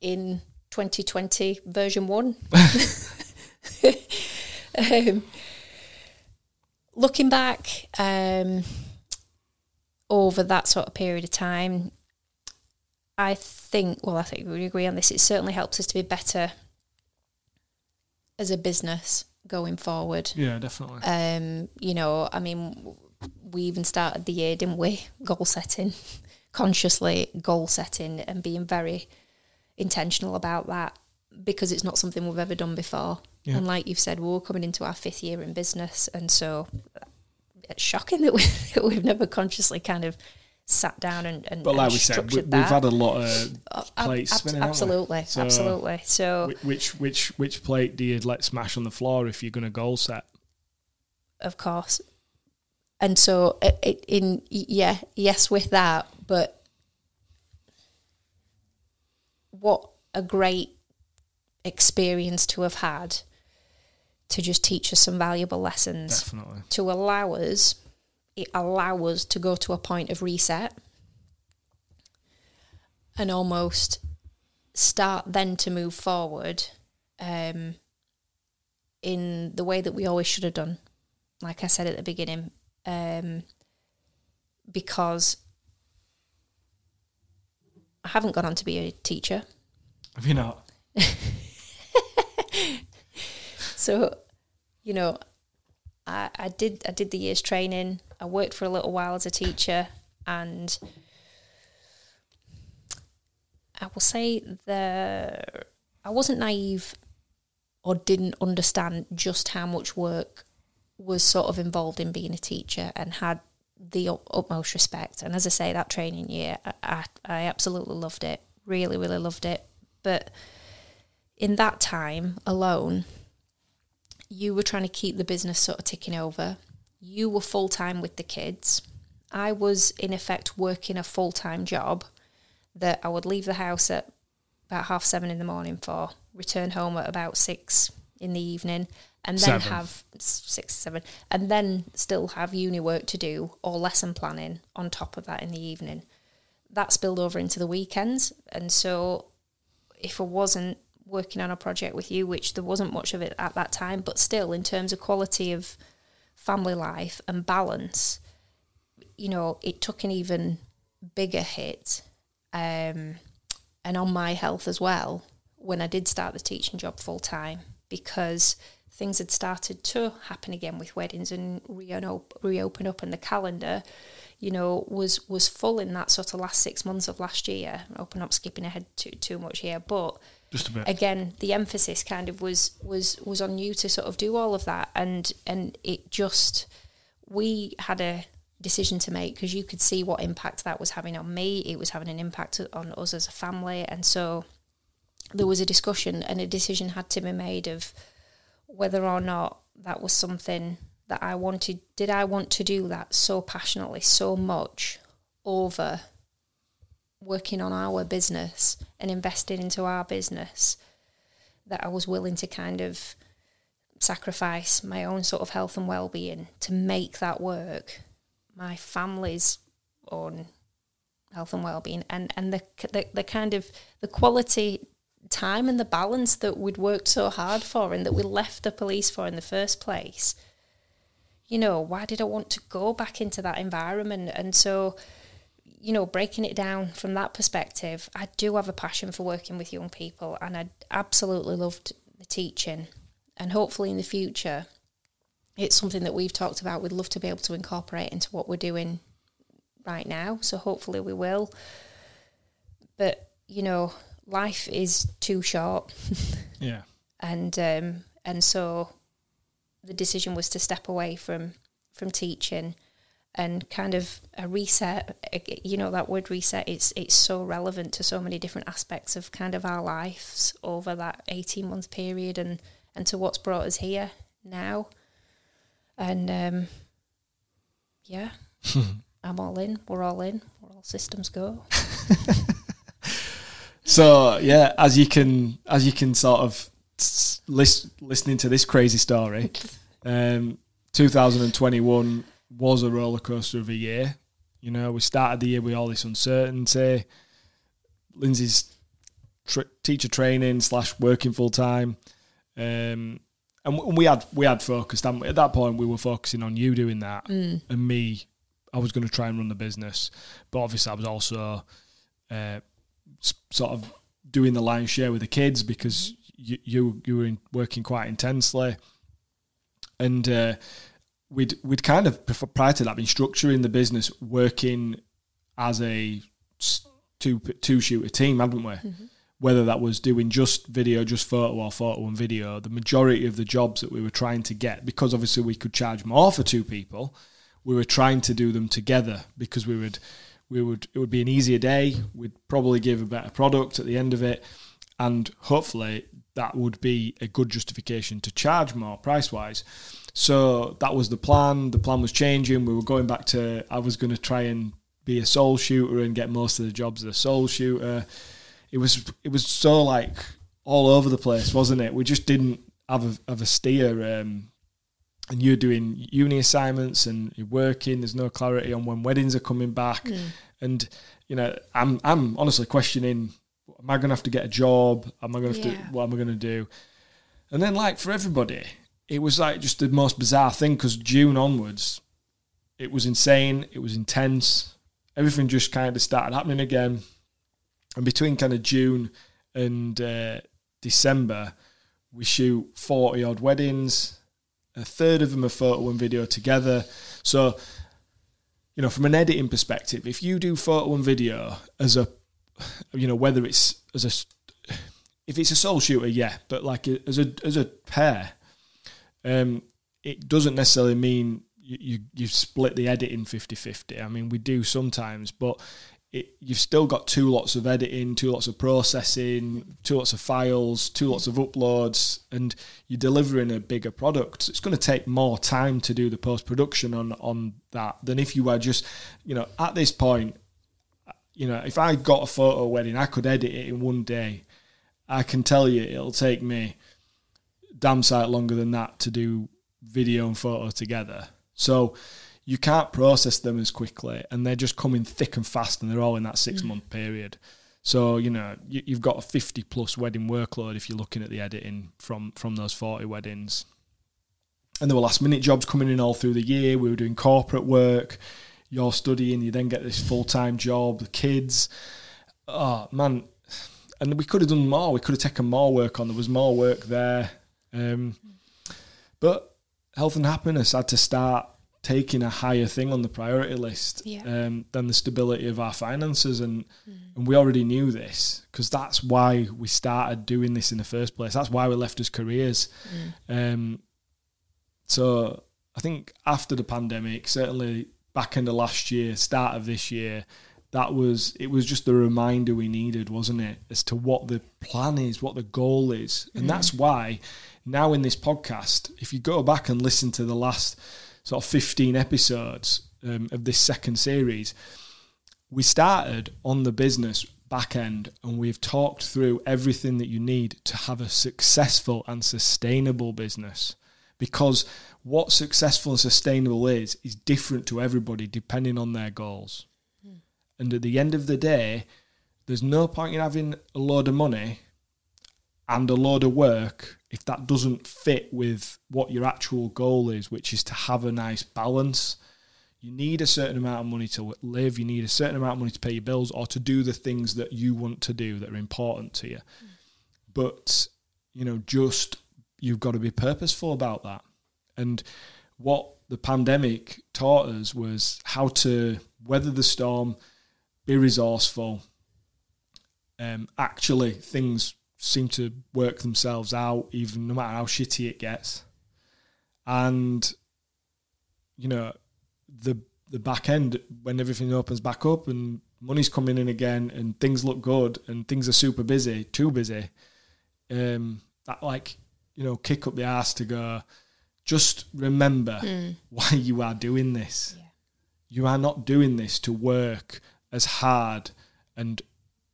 in 2020 version one. Um, looking back um, over that sort of period of time, I think, well, I think we agree on this. It certainly helps us to be better as a business going forward. Yeah, definitely. Um, you know, I mean, we even started the year, didn't we? Goal setting, consciously goal setting, and being very intentional about that because it's not something we've ever done before. Yeah. And like you've said, we're coming into our fifth year in business, and so it's shocking that, we, that we've never consciously kind of sat down and, and but like and we said, we, have had a lot of uh, plates ab- spinning. Absolutely, so absolutely. So which which which plate do you let smash on the floor if you're going to goal set? Of course, and so it, in yeah yes with that, but what a great experience to have had to just teach us some valuable lessons. Definitely. To allow us, it allow us to go to a point of reset and almost start then to move forward um, in the way that we always should have done. Like I said at the beginning, um, because I haven't gone on to be a teacher. Have you not? So, you know, I, I did I did the year's training. I worked for a little while as a teacher, and I will say the I wasn't naive or didn't understand just how much work was sort of involved in being a teacher and had the utmost respect. And as I say, that training year, I, I, I absolutely loved it. Really, really loved it. But in that time alone, you were trying to keep the business sort of ticking over. You were full time with the kids. I was, in effect, working a full time job that I would leave the house at about half seven in the morning for, return home at about six in the evening, and then seven. have six, seven, and then still have uni work to do or lesson planning on top of that in the evening. That spilled over into the weekends. And so if I wasn't working on a project with you, which there wasn't much of it at that time, but still, in terms of quality of family life and balance, you know, it took an even bigger hit, um, and on my health as well when I did start the teaching job full time because things had started to happen again with weddings and reopen up, and the calendar, you know, was was full in that sort of last six months of last year. Hope I'm skipping ahead too too much here, but just a bit. again the emphasis kind of was was was on you to sort of do all of that and and it just we had a decision to make because you could see what impact that was having on me it was having an impact on us as a family and so there was a discussion and a decision had to be made of whether or not that was something that I wanted did I want to do that so passionately so much over working on our business and investing into our business that I was willing to kind of sacrifice my own sort of health and well-being to make that work. My family's own health and well-being and and the the, the kind of the quality time and the balance that we'd worked so hard for and that we left the police for in the first place. You know why did i want to go back into that environment? And so you know, breaking it down from that perspective, I do have a passion for working with young people and I absolutely loved the teaching. And hopefully in the future, it's something that we've talked about. We'd love to be able to incorporate into what we're doing right now. So hopefully we will. But, you know, life is too short. yeah. And um and so the decision was to step away from from teaching and kind of a reset you know that word reset it's it's so relevant to so many different aspects of kind of our lives over that 18 month period and and to what's brought us here now. And um yeah. I'm all in. We're all in. We're all systems go. So yeah as you can as you can sort of list, listening to this crazy story um 2021 was a roller coaster of a year. You know, we started the year with all this uncertainty. Lindsay's tr- teacher training slash working full time, um, and we had we had focused. And At that point, we were focusing on you doing that, mm. and me. I was going to try and run the business, but obviously, I was also uh, sort of doing the lion's share with the kids because you you, you were working quite intensely, and. Uh, we'd we'd kind of prior to that been structuring the business working as a two two shooter team, haven't we? Mm-hmm. Whether that was doing just video, just photo, or photo and video, the majority of the jobs that we were trying to get, because obviously we could charge more for two people, we were trying to do them together because we would we would it would be an easier day. We'd probably give a better product at the end of it, and hopefully that would be a good justification to charge more price wise. So that was the plan. The plan was changing. We were going back to I was going to try and be a sole shooter and get most of the jobs as a sole shooter. It was it was so like all over the place, wasn't it? We just didn't have a, have a steer. Um, and you're doing uni assignments and you're working. There's no clarity on when weddings are coming back, mm. and you know I'm I'm honestly questioning: Am I going to have to get a job? Am I going to yeah. what am I going to do? And then like for everybody, it was like just the most bizarre thing because June onwards, it was insane. It was intense. Everything just kind of started happening again. And between kind of June and uh, December, we shoot 40 odd weddings. A third of them are photo and video together. So, you know, from an editing perspective, if you do photo and video as a, you know, whether it's as a, if it's a sole shooter, yeah, but like as a as a pair, um, it doesn't necessarily mean you, you, you split the editing 50-50. I mean, we do sometimes, but it, you've still got two lots of editing, two lots of processing, two lots of files, two lots of uploads, and you're delivering a bigger product. It's going to take more time to do the post production on on that than if you were just, you know, at this point, you know, if I got a photo wedding, I could edit it in one day. I can tell you, it'll take me damn sight longer than that to do video and photo together. So you can't process them as quickly, and they're just coming thick and fast, and they're all in that six mm. month period. So you know you, have got a fifty plus wedding workload if you're looking at the editing from from those forty weddings. And there were last minute jobs coming in all through the year. We were doing corporate work. You're studying, you then get this full time job, the kids. Oh man, and we could have done more. We could have taken more work on. There was more work there. Um, but health and happiness had to start taking a higher thing on the priority list Yeah. um, than the stability of our finances, and and we already knew this because that's why we started doing this in the first place. That's why we left us careers. Um, so I think after the pandemic, certainly back in the last year, start of this year, that was it was just the reminder we needed, wasn't it, as to what the plan is, what the goal is, and that's why now in this podcast, if you go back and listen to the last sort of fifteen episodes um, of this second series, we started on the business back end and we've talked through everything that you need to have a successful and sustainable business. Because what successful and sustainable is is different to everybody depending on their goals. And at the end of the day there's no point in having a load of money and a load of work if that doesn't fit with what your actual goal is which is to have a nice balance you need a certain amount of money to live you need a certain amount of money to pay your bills or to do the things that you want to do that are important to you. But you know just you've got to be purposeful about that. And what the pandemic taught us was how to weather the storm be resourceful um, actually things seem to work themselves out even no matter how shitty it gets and you know the the back end when everything opens back up and money's coming in again and things look good and things are super busy, too busy. Um, that like you know kick up the ass to go. Just remember why you are doing this. Yeah. You are not doing this to work as hard and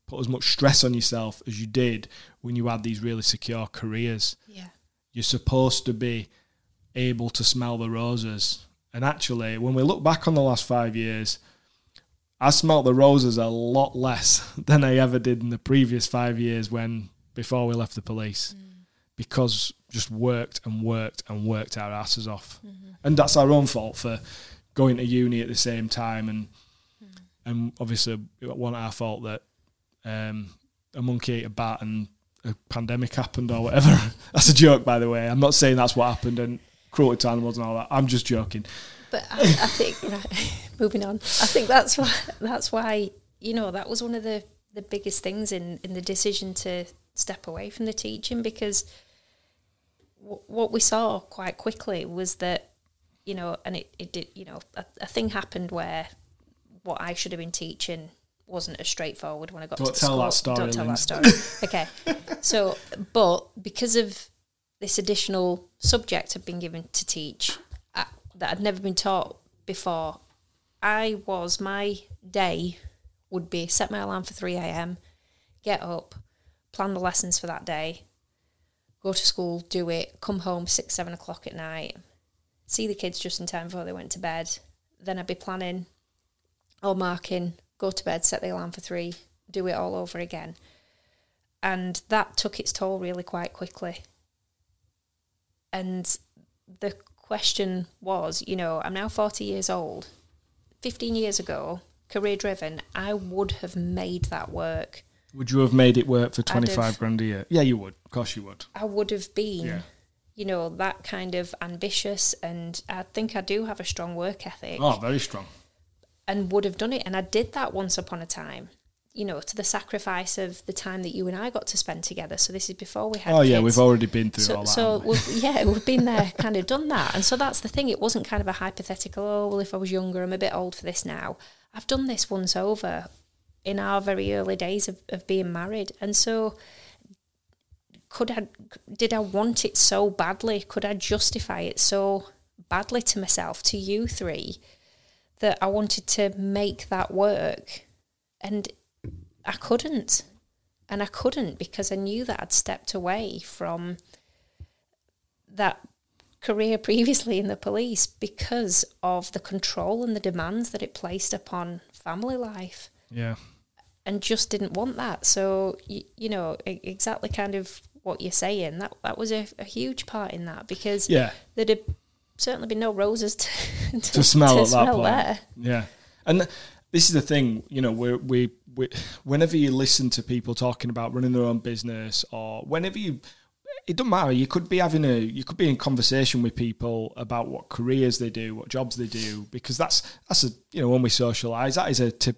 put as much stress on yourself as you did when you had these really secure careers Yeah. you're supposed to be able to smell the roses. And actually, when we look back on the last five years, I smelt the roses a lot less than I ever did in the previous five years when before we left the police. Mm. Because just worked and worked and worked our asses off. Mm-hmm. And that's our own fault for going to uni at the same time and mm. and obviously it wasn't our fault that um, a monkey ate a bat and a pandemic happened or whatever. that's a joke, by the way. I'm not saying that's what happened and cruelty to animals and all that. I'm just joking. But I, I think right, moving on. I think that's why that's why you know that was one of the the biggest things in in the decision to step away from the teaching because w- what we saw quite quickly was that you know and it, it did you know a, a thing happened where what I should have been teaching wasn't as straightforward when I got Don't to the tell school. that story, Don't tell Linz. that story. okay. So, but because of this additional subject I've been given to teach uh, that I'd never been taught before, I was my day would be set my alarm for three a.m., get up, plan the lessons for that day, go to school, do it, come home six seven o'clock at night, see the kids just in time before they went to bed. Then I'd be planning or marking, go to bed, set the alarm for three, do it all over again. And that took its toll really quite quickly. And the question was, you know, I'm now 40 years old. 15 years ago, career driven, I would have made that work. Would you have made it work for I'd have- 25 grand a year? Yeah, you would. Of course you would. I would have been, Yeah. you know, that kind of ambitious. And I think I do have a strong work ethic. Oh, very strong. And would have done it. And I did that once upon a time, you know, to the sacrifice of the time that you and I got to spend together. So this is before we had Oh, yeah, kids. we've already been through so, all that. so we? we've, yeah, we've been there, kind of done that. And so that's the thing. It wasn't kind of a hypothetical, oh, well, if I was younger, I'm a bit old for this now. I've done this once over in our very early days of, of being married. And so could I, did I want it so badly? Could I justify it so badly to myself, to you three, that I wanted to make that work? And I couldn't. And I couldn't because I knew that I'd stepped away from that career previously in the police because of the control and the demands that it placed upon family life yeah. and just didn't want that. So, you, you know, exactly kind of what you're saying, that, that was a, a huge part in that because Yeah. there'd have certainly be no roses to, to, to smell to at that point. there. Yeah, and this is the thing, you know, we we we whenever you listen to people talking about running their own business, or whenever you it doesn't matter. You could be having a, you could be in conversation with people about what careers they do, what jobs they do, because that's that's a, you know, when we socialise, that is a tip,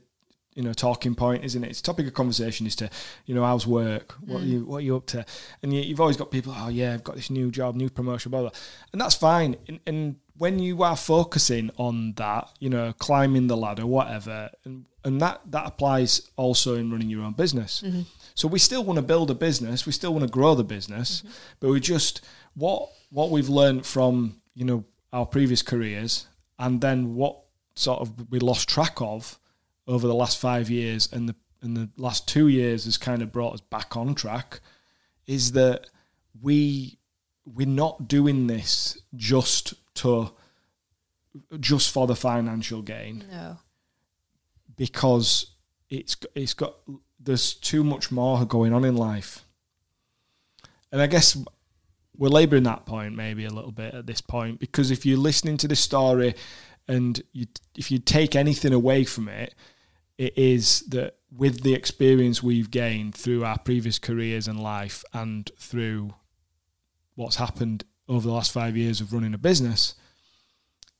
you know, talking point, isn't it? It's topic of conversation is to, you know, how's work, what mm. you what are you up to, and you, have always got people, oh yeah, I've got this new job, new promotion, blah blah, and that's fine. And, and when you are focusing on that, you know, climbing the ladder, whatever, and and that that applies also in running your own business. Mm-hmm. So we still want to build a business, we still want to grow the business, mm-hmm. but we just what what we've learned from you know our previous careers, and then what sort of we lost track of over the last five years, and the and the last two years has kind of brought us back on track, is that we we're not doing this just to just for the financial gain. No. Because it's it's got there's too much more going on in life. And I guess we're labouring that point maybe a little bit at this point because if you're listening to this story and you if you take anything away from it, it is that with the experience we've gained through our previous careers and life and through what's happened over the last five years of running a business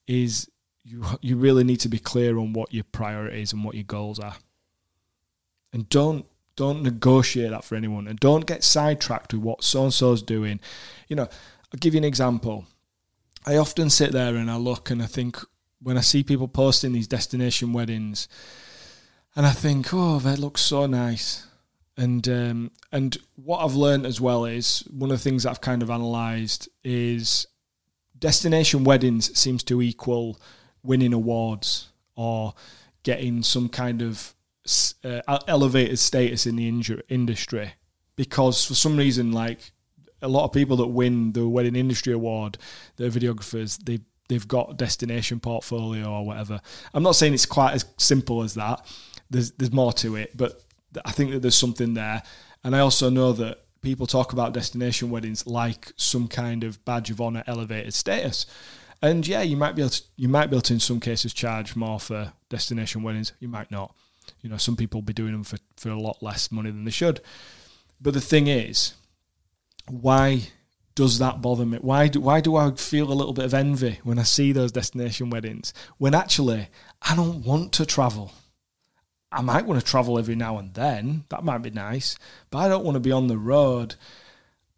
is you you really need to be clear on what your priorities and what your goals are. And don't don't negotiate that for anyone and don't get sidetracked with what so and so's doing. You know, I'll give you an example. I often sit there and I look and I think when I see people posting these destination weddings and I think, oh, that looks so nice. And um, and what I've learned as well is one of the things that I've kind of analysed is destination weddings seems to equal winning awards or getting some kind of uh, elevated status in the inju- industry because for some reason like a lot of people that win the wedding industry award they're videographers they they've got destination portfolio or whatever i'm not saying it's quite as simple as that there's there's more to it but I think that there's something there. And I also know that people talk about destination weddings like some kind of badge of honor, elevated status. And yeah, you might be able to, you might be able to in some cases charge more for destination weddings. You might not. You know, some people be doing them for, for a lot less money than they should. But the thing is, why does that bother me? Why do, why do I feel a little bit of envy when I see those destination weddings when actually I don't want to travel? I might want to travel every now and then. That might be nice. But I don't want to be on the road.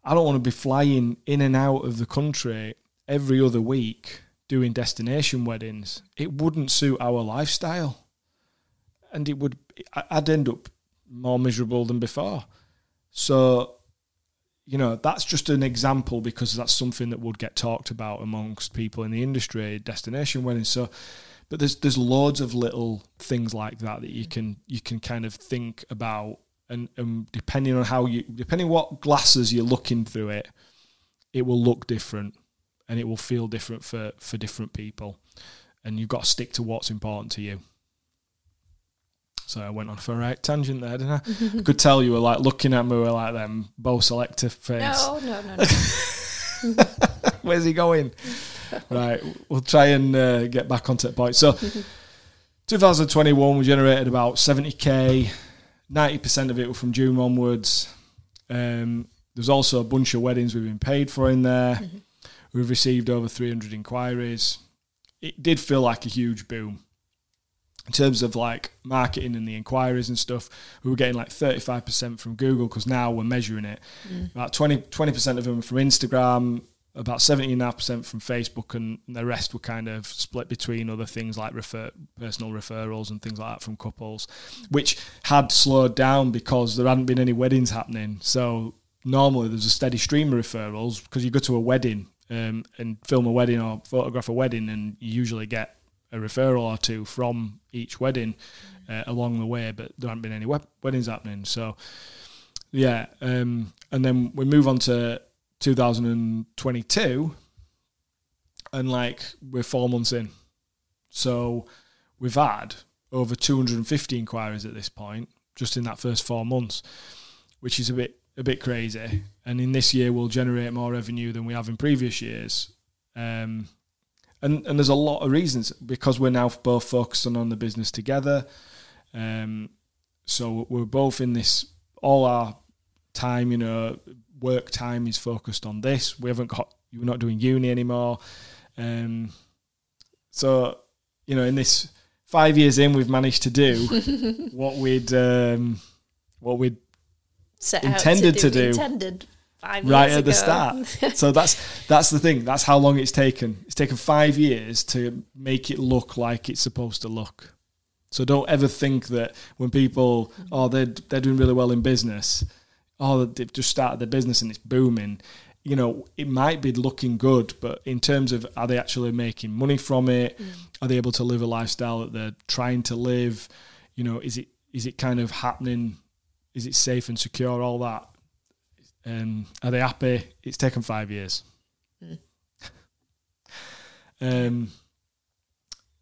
I don't want to be flying in and out of the country every other week doing destination weddings. It wouldn't suit our lifestyle. And it would, I'd end up more miserable than before. So, you know, that's just an example because that's something that would get talked about amongst people in the industry, destination weddings. So, but there's there's loads of little things like that that you can you can kind of think about and, and depending on how you depending what glasses you're looking through it it will look different and it will feel different for for different people and you've got to stick to what's important to you so I went on for a right tangent there, didn't I? Could tell you were like looking at me with like them bow selective face. No, no, no. no. Where's he going? right, we'll try and uh, get back onto the point. So, 2021, we generated about 70k. 90% of it were from June onwards. Um, there's also a bunch of weddings we've been paid for in there. Mm-hmm. We've received over 300 inquiries. It did feel like a huge boom. In terms of like marketing and the inquiries and stuff, we were getting like 35% from Google because now we're measuring it. Mm. About 20, 20% of them from Instagram, about 17.5% from Facebook, and the rest were kind of split between other things like refer, personal referrals and things like that from couples, which had slowed down because there hadn't been any weddings happening. So normally there's a steady stream of referrals because you go to a wedding um, and film a wedding or photograph a wedding, and you usually get a referral or two from each wedding uh, along the way, but there haven't been any weddings happening. So, yeah, um, and then we move on to 2022, and like we're four months in. So we've had over 250 inquiries at this point, just in that first four months, which is a bit a bit crazy. And in this year, we'll generate more revenue than we have in previous years. Um, and and there's a lot of reasons because we're now both focusing on the business together. Um, so we're both in this all our time, you know, work time is focused on this. We haven't got you're not doing uni anymore. Um, so you know, in this five years in, we've managed to do what we'd um, what we'd Set Intended out to do. Intended right at the start. so that's that's the thing. That's how long it's taken. It's taken five years to make it look like it's supposed to look. So don't ever think that when people oh they're they're doing really well in business, oh they've just started their business and it's booming. You know, it might be looking good, but in terms of are they actually making money from it? Are they able to live a lifestyle that they're trying to live? You know, is it is it kind of happening? Is it safe and secure? All that. Um, are they happy? It's taken five years. Mm. um,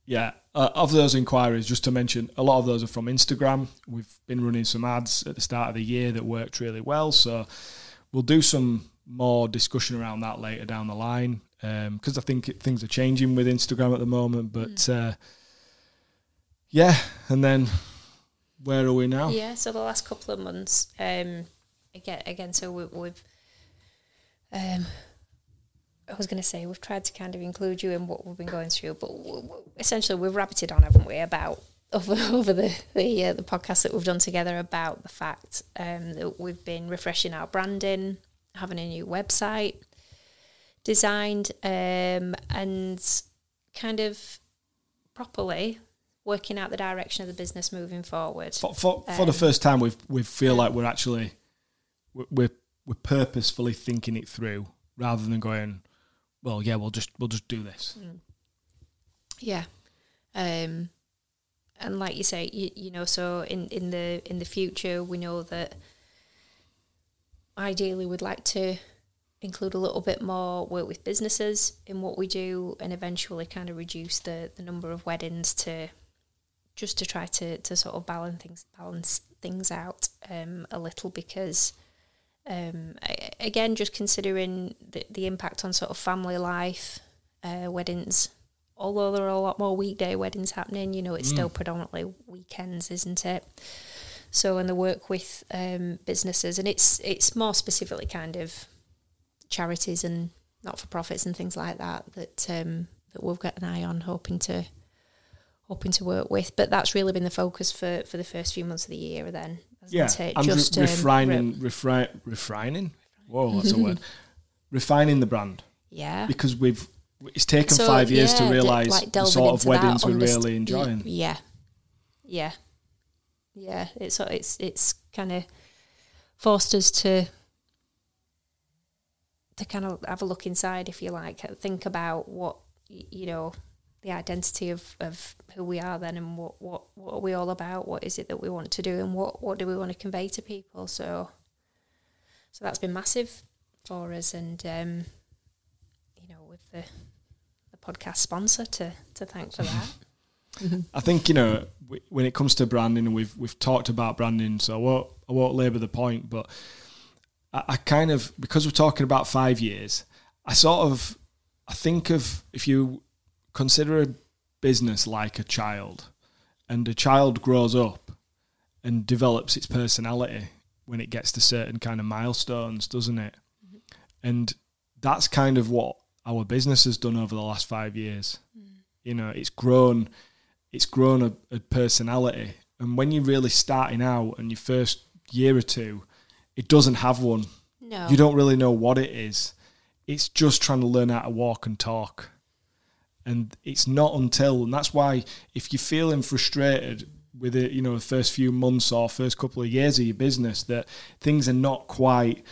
yeah, uh, of those inquiries, just to mention, a lot of those are from Instagram. We've been running some ads at the start of the year that worked really well, so we'll do some more discussion around that later down the line because I think it, things are changing with Instagram at the moment. But uh, yeah, and then where are we now? Yeah, so the last couple of months, um, again, again, so we, we've, um, I was going to say we've tried to kind of include you in what we've been going through, but w- w- essentially we've rabbited on, haven't we, about over over the the uh, the podcast that we've done together about the fact um, that we've been refreshing our branding, having a new website designed, um, and kind of properly working out the direction of the business moving forward. For, for, for the Um, first time, we we feel like we're actually we're we're purposefully thinking it through rather than going, well, yeah, we'll just we'll just do this. Yeah. Um and like you say, you, you know, so in, in the in the future we know that ideally we'd like to include a little bit more work with businesses in what we do and eventually kind of reduce the, the number of weddings to just to try to, to sort of balance things balance things out um, a little because um, again just considering the, the impact on sort of family life uh, weddings although there are a lot more weekday weddings happening you know it's still predominantly weekends isn't it? So and the work with um, businesses and it's it's more specifically kind of charities and not for profits and things like that that um, that we've got an eye on hoping to hoping to work with. But that's really been the focus for for the first few months of the year then Yeah, it? and just re- um, refining, re- refri- refining. Whoa, that's a word. Refining the brand yeah because we've it's taken So, five years yeah, to realise like the sort of weddings we're underst- really enjoying. Yeah, yeah, yeah. It's it's it's kind of forced us to to kind of have a look inside, if you like, think about what you know the identity of, of who we are then and what, what, what are we all about? What is it that we want to do and what, what do we want to convey to people? So so that's been massive for us and um, you know with the the podcast sponsor to to thank for that. I think you know w- when it comes to branding, and we've we've talked about branding, so I won't I won't labour the point, but I, I kind of because we're talking about five years, I sort of I think of if you consider a business like a child, and a child grows up and develops its personality when it gets to certain kind of milestones, doesn't it? Mm-hmm. And that's kind of what our business has done over the last five years. Mm. You know, it's grown it's grown a, a personality. And when you're really starting out and your first year or two, it doesn't have one. no You don't really know what it is. It's just trying to learn how to walk and talk. And it's not until, and that's why if you're feeling frustrated with it, you know, the first few months or first couple of years of your business, that things are not quite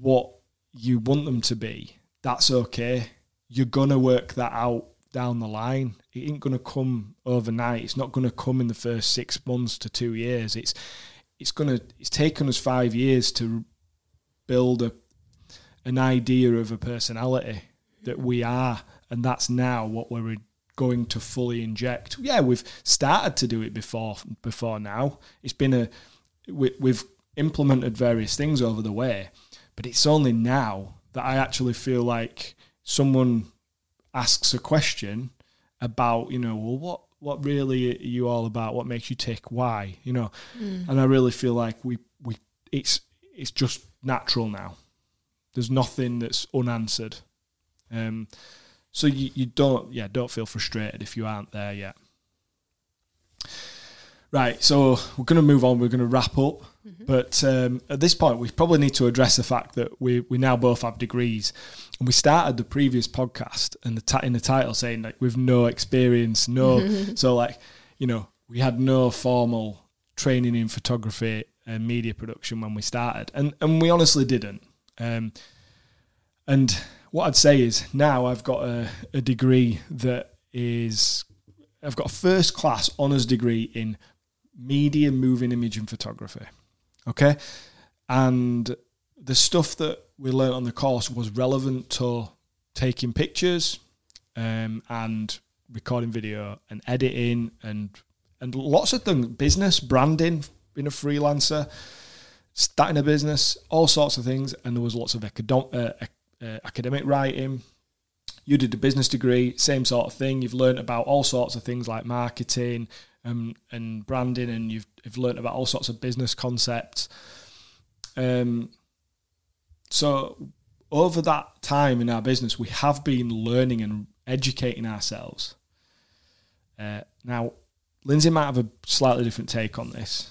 what you want them to be, that's okay. You're going to work that out down the line. It ain't going to come overnight. It's not going to come in the first six months to two years. It's, it's going to, it's taken us five years to build a, an idea of a personality that we are, and that's now what we're going to fully inject. Yeah, we've started to do it before before now. It's been a we, we've implemented various things over the way, but it's only now that I actually feel like someone asks a question about you know well what what really are you all about what makes you tick why you know and i really feel like we we it's it's just natural now There's nothing that's unanswered. Um, so you, you don't yeah don't feel frustrated if you aren't there yet. Right, so we're going to move on. We're going to wrap up, mm-hmm. but um, at this point, we probably need to address the fact that we we now both have degrees, and we started the previous podcast and the in the title saying like we've no experience, no, so like you know we had no formal training in photography and media production when we started, and and we honestly didn't. Um, and what I'd say is now I've got a, a degree that is I've got a first class honours degree in media moving image and photography. Okay. And the stuff that we learned on the course was relevant to taking pictures um, and recording video and editing and and lots of things business branding being a freelancer starting a business all sorts of things and there was lots of academic, uh, uh, academic writing you did a business degree same sort of thing you've learned about all sorts of things like marketing um, and branding, and you've, you've learned about all sorts of business concepts. Um, so over that time in our business, we have been learning and educating ourselves. Uh, now, Lindsay might have a slightly different take on this.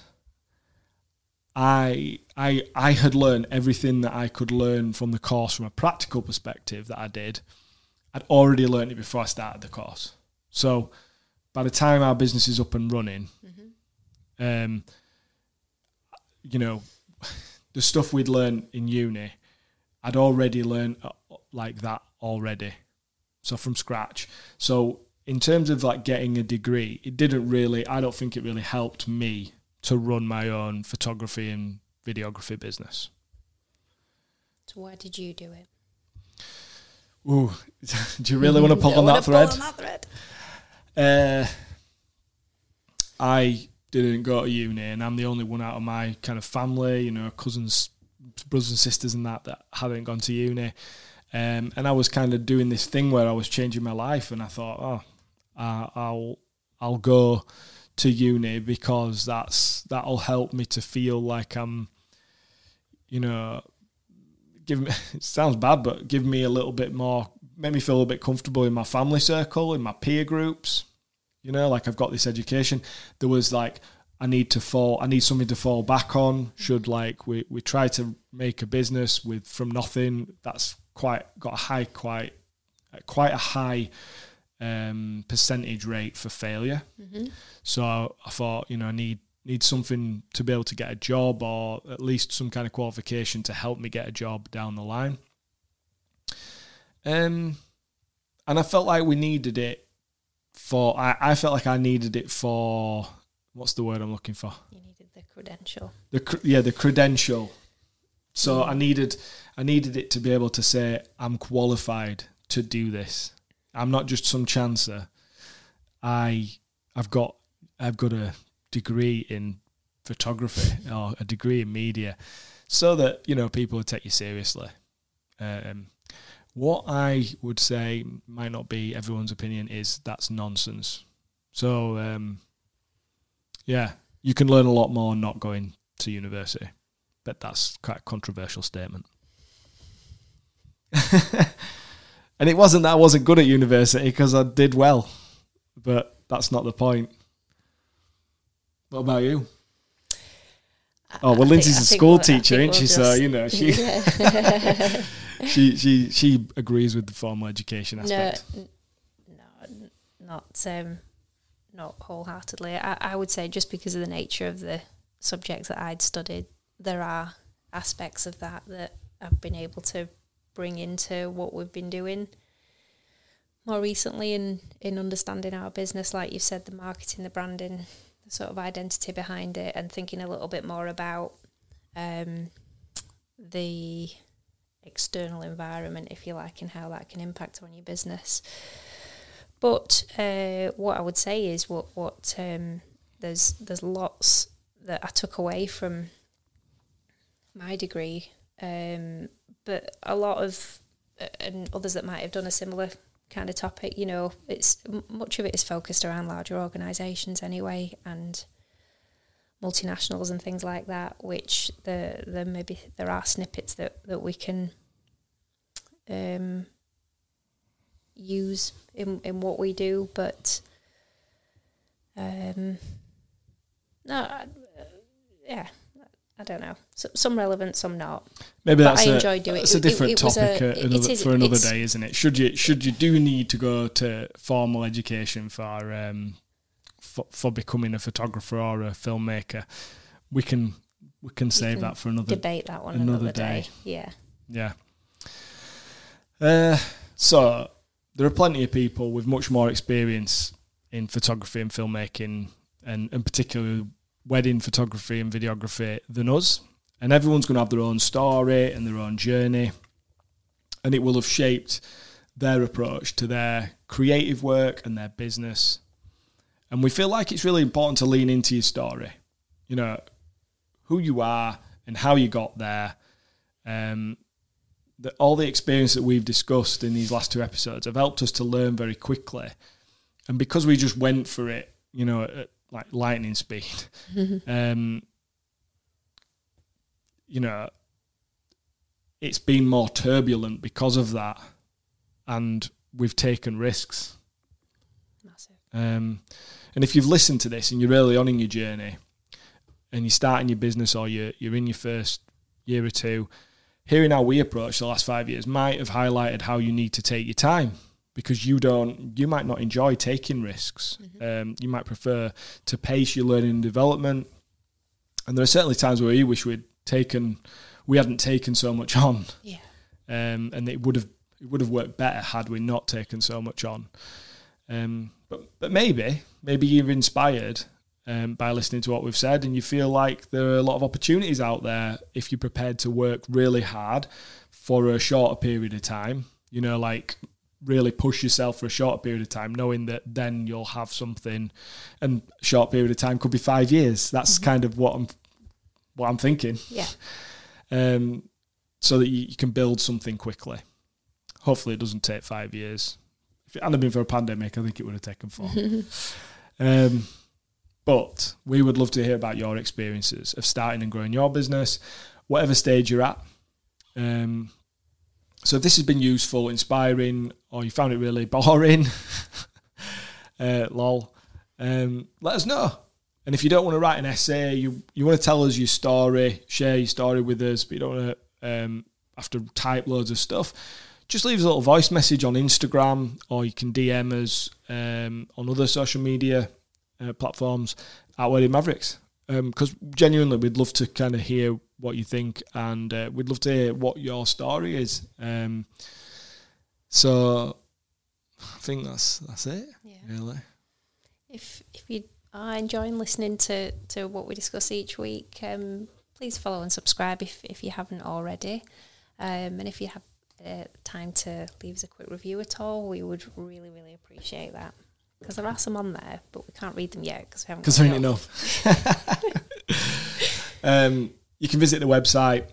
I I I had learned everything that I could learn from the course from a practical perspective that I did. I'd already learned it before I started the course. So by the time our business is up and running, mm-hmm. um, you know, the stuff we'd learned in uni, I'd already learned uh, like that already, so from scratch. So in terms of like getting a degree, it didn't really. I don't think it really helped me to run my own photography and videography business. So why did you do it? Ooh, do you really want to pull on that thread? Pull on that thread? Uh, I didn't go to uni, and I'm the only one out of my kind of family, you know, cousins, brothers and sisters, and that that hadn't gone to uni. Um, and I was kind of doing this thing where I was changing my life, and I thought, oh, uh, I'll I'll go to uni because that's that'll help me to feel like I'm, you know, give me. Sounds bad, but give me a little bit more, make me feel a bit comfortable in my family circle, in my peer groups, you know, like I've got this education. There was like I need to fall. I need something to fall back on. Should like we we try to make a business with from nothing. That's quite got a high quite quite a high um, percentage rate for failure. Mm-hmm. So I thought, you know, I need need something to be able to get a job or at least some kind of qualification to help me get a job down the line. Um, and I felt like we needed it for I, I felt like I needed it for what's the word I'm looking for? You needed the credential. The yeah, the credential. So I needed I needed it to be able to say I'm qualified to do this. I'm not just some chancer. I I've got I've got a degree in photography or a degree in media, so that you know people would take you seriously. Um, what I would say might not be everyone's opinion is that's nonsense. So um, yeah, you can learn a lot more not going to university, but that's quite a controversial statement. and it wasn't that I wasn't good at university because I did well, but that's not the point. What about you? Oh well, I Lindsay's think, a school teacher, isn't she? We'll so you know she. she she she agrees with the formal education aspect. No, no, not um, not wholeheartedly. I, I would say just because of the nature of the subjects that I'd studied, there are aspects of that that I've been able to bring into what we've been doing more recently in in understanding our business. Like you said, the marketing, the branding, the sort of identity behind it, and thinking a little bit more about um, the external environment, if you like, and how that can impact on your business. But uh, what I would say is what what um, there's there's lots that I took away from my degree, um, but a lot of and others that might have done a similar kind of topic. You know, it's much of it is focused around larger organisations anyway, and multinationals and things like that. Which the the maybe there are snippets that that we can um, use in in what we do, but um, no, uh, yeah, I don't know. So, some relevant, some not. Maybe But that's I a, enjoy doing it. that's a It- it- different it topic a- uh, another, is- for another day, isn't it? Should you should you do need to go to formal education for um, for, for becoming a photographer or a filmmaker, we can we can save can that for another Debate that one another another, day. day. Yeah. Yeah. Uh, so there are plenty of people with much more experience in photography and filmmaking, and, and particularly wedding photography and videography than us. And everyone's going to have their own story and their own journey, and it will have shaped their approach to their creative work and their business. And we feel like it's really important to lean into your story, you know, who you are and how you got there. Um, that all the experience that we've discussed in these last two episodes have helped us to learn very quickly. And because we just went for it, you know, at like lightning speed, um, you know, it's been more turbulent because of that. And we've taken risks. Massive. Um, and if you've listened to this and you're early on in your journey and you're starting your business or you're, you're in your first year or two, hearing how we approach the last five years might have highlighted how you need to take your time because you don't, you might not enjoy taking risks. Um, you might prefer to pace your learning and development. And there are certainly times where you wish we'd taken, we hadn't taken so much on Yeah. um, and it would have it would have worked better had we not taken so much on. Um, but but maybe maybe you're inspired um, by listening to what we've said, and you feel like there are a lot of opportunities out there if you're prepared to work really hard for a shorter period of time. You know, like really push yourself for a short period of time, knowing that then you'll have something, and short period of time could be five years. That's kind of what I'm what I'm thinking Yeah. um, so that you, you can build something quickly. Hopefully, it doesn't take five years. If it hadn't been for a pandemic, I think it would have taken four. um, but we would love to hear about your experiences of starting and growing your business, whatever stage you're at. Um, so if this has been useful, inspiring, or you found it really boring, uh, lol, um, let us know. And if you don't want to write an essay, you you want to tell us your story, share your story with us, but you don't want to um, have to type loads of stuff, just leave us a little voice message on Instagram, or you can DM us um, on other social media uh, platforms at Wedding Mavericks. Because genuinely, we'd love to kind of hear what you think, and uh, we'd love to hear what your story is. Um, so, I think that's that's it. Yeah. Really. If if you are enjoying listening to, to what we discuss each week, um, please follow and subscribe if, if you haven't already. Um, and if you have uh, time to leave us a quick review at all, we would really, really appreciate that. Because there are some on there, but we can't read them yet because we haven't. because there ain't enough. um, you can visit the website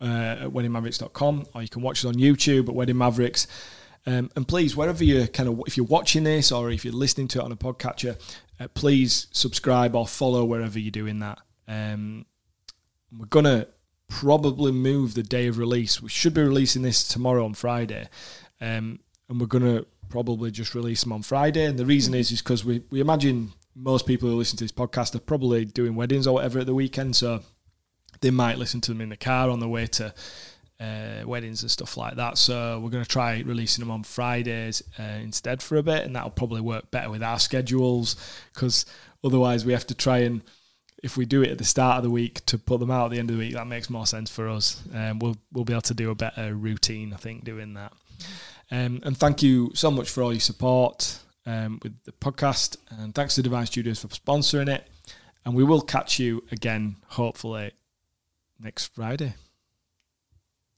uh, at weddingmavericks.com or you can watch us on YouTube at Wedding Mavericks. Um, and please, wherever you're kind of, if you're watching this or if you're listening to it on a podcatcher, uh, please subscribe or follow wherever you're doing that. Um, we're going to probably move the day of release. We should be releasing this tomorrow on Friday. Um, and we're going to probably just release them on Friday. And the reason is, is because we, we imagine most people who listen to this podcast are probably doing weddings or whatever at the weekend. So they might listen to them in the car on the way to uh, weddings and stuff like that. So we're going to try releasing them on Fridays uh, instead for a bit, and that'll probably work better with our schedules because otherwise we have to try and if we do it at the start of the week to put them out at the end of the week, that makes more sense for us. Um, we'll we'll be able to do a better routine, I think, doing that. Um, and thank you so much for all your support um, with the podcast, and thanks to Divine Studios for sponsoring it. And we will catch you again, hopefully, next Friday.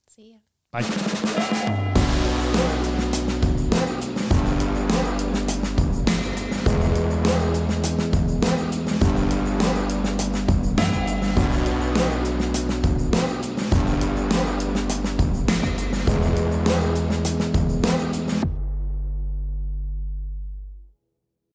See ya. Bye.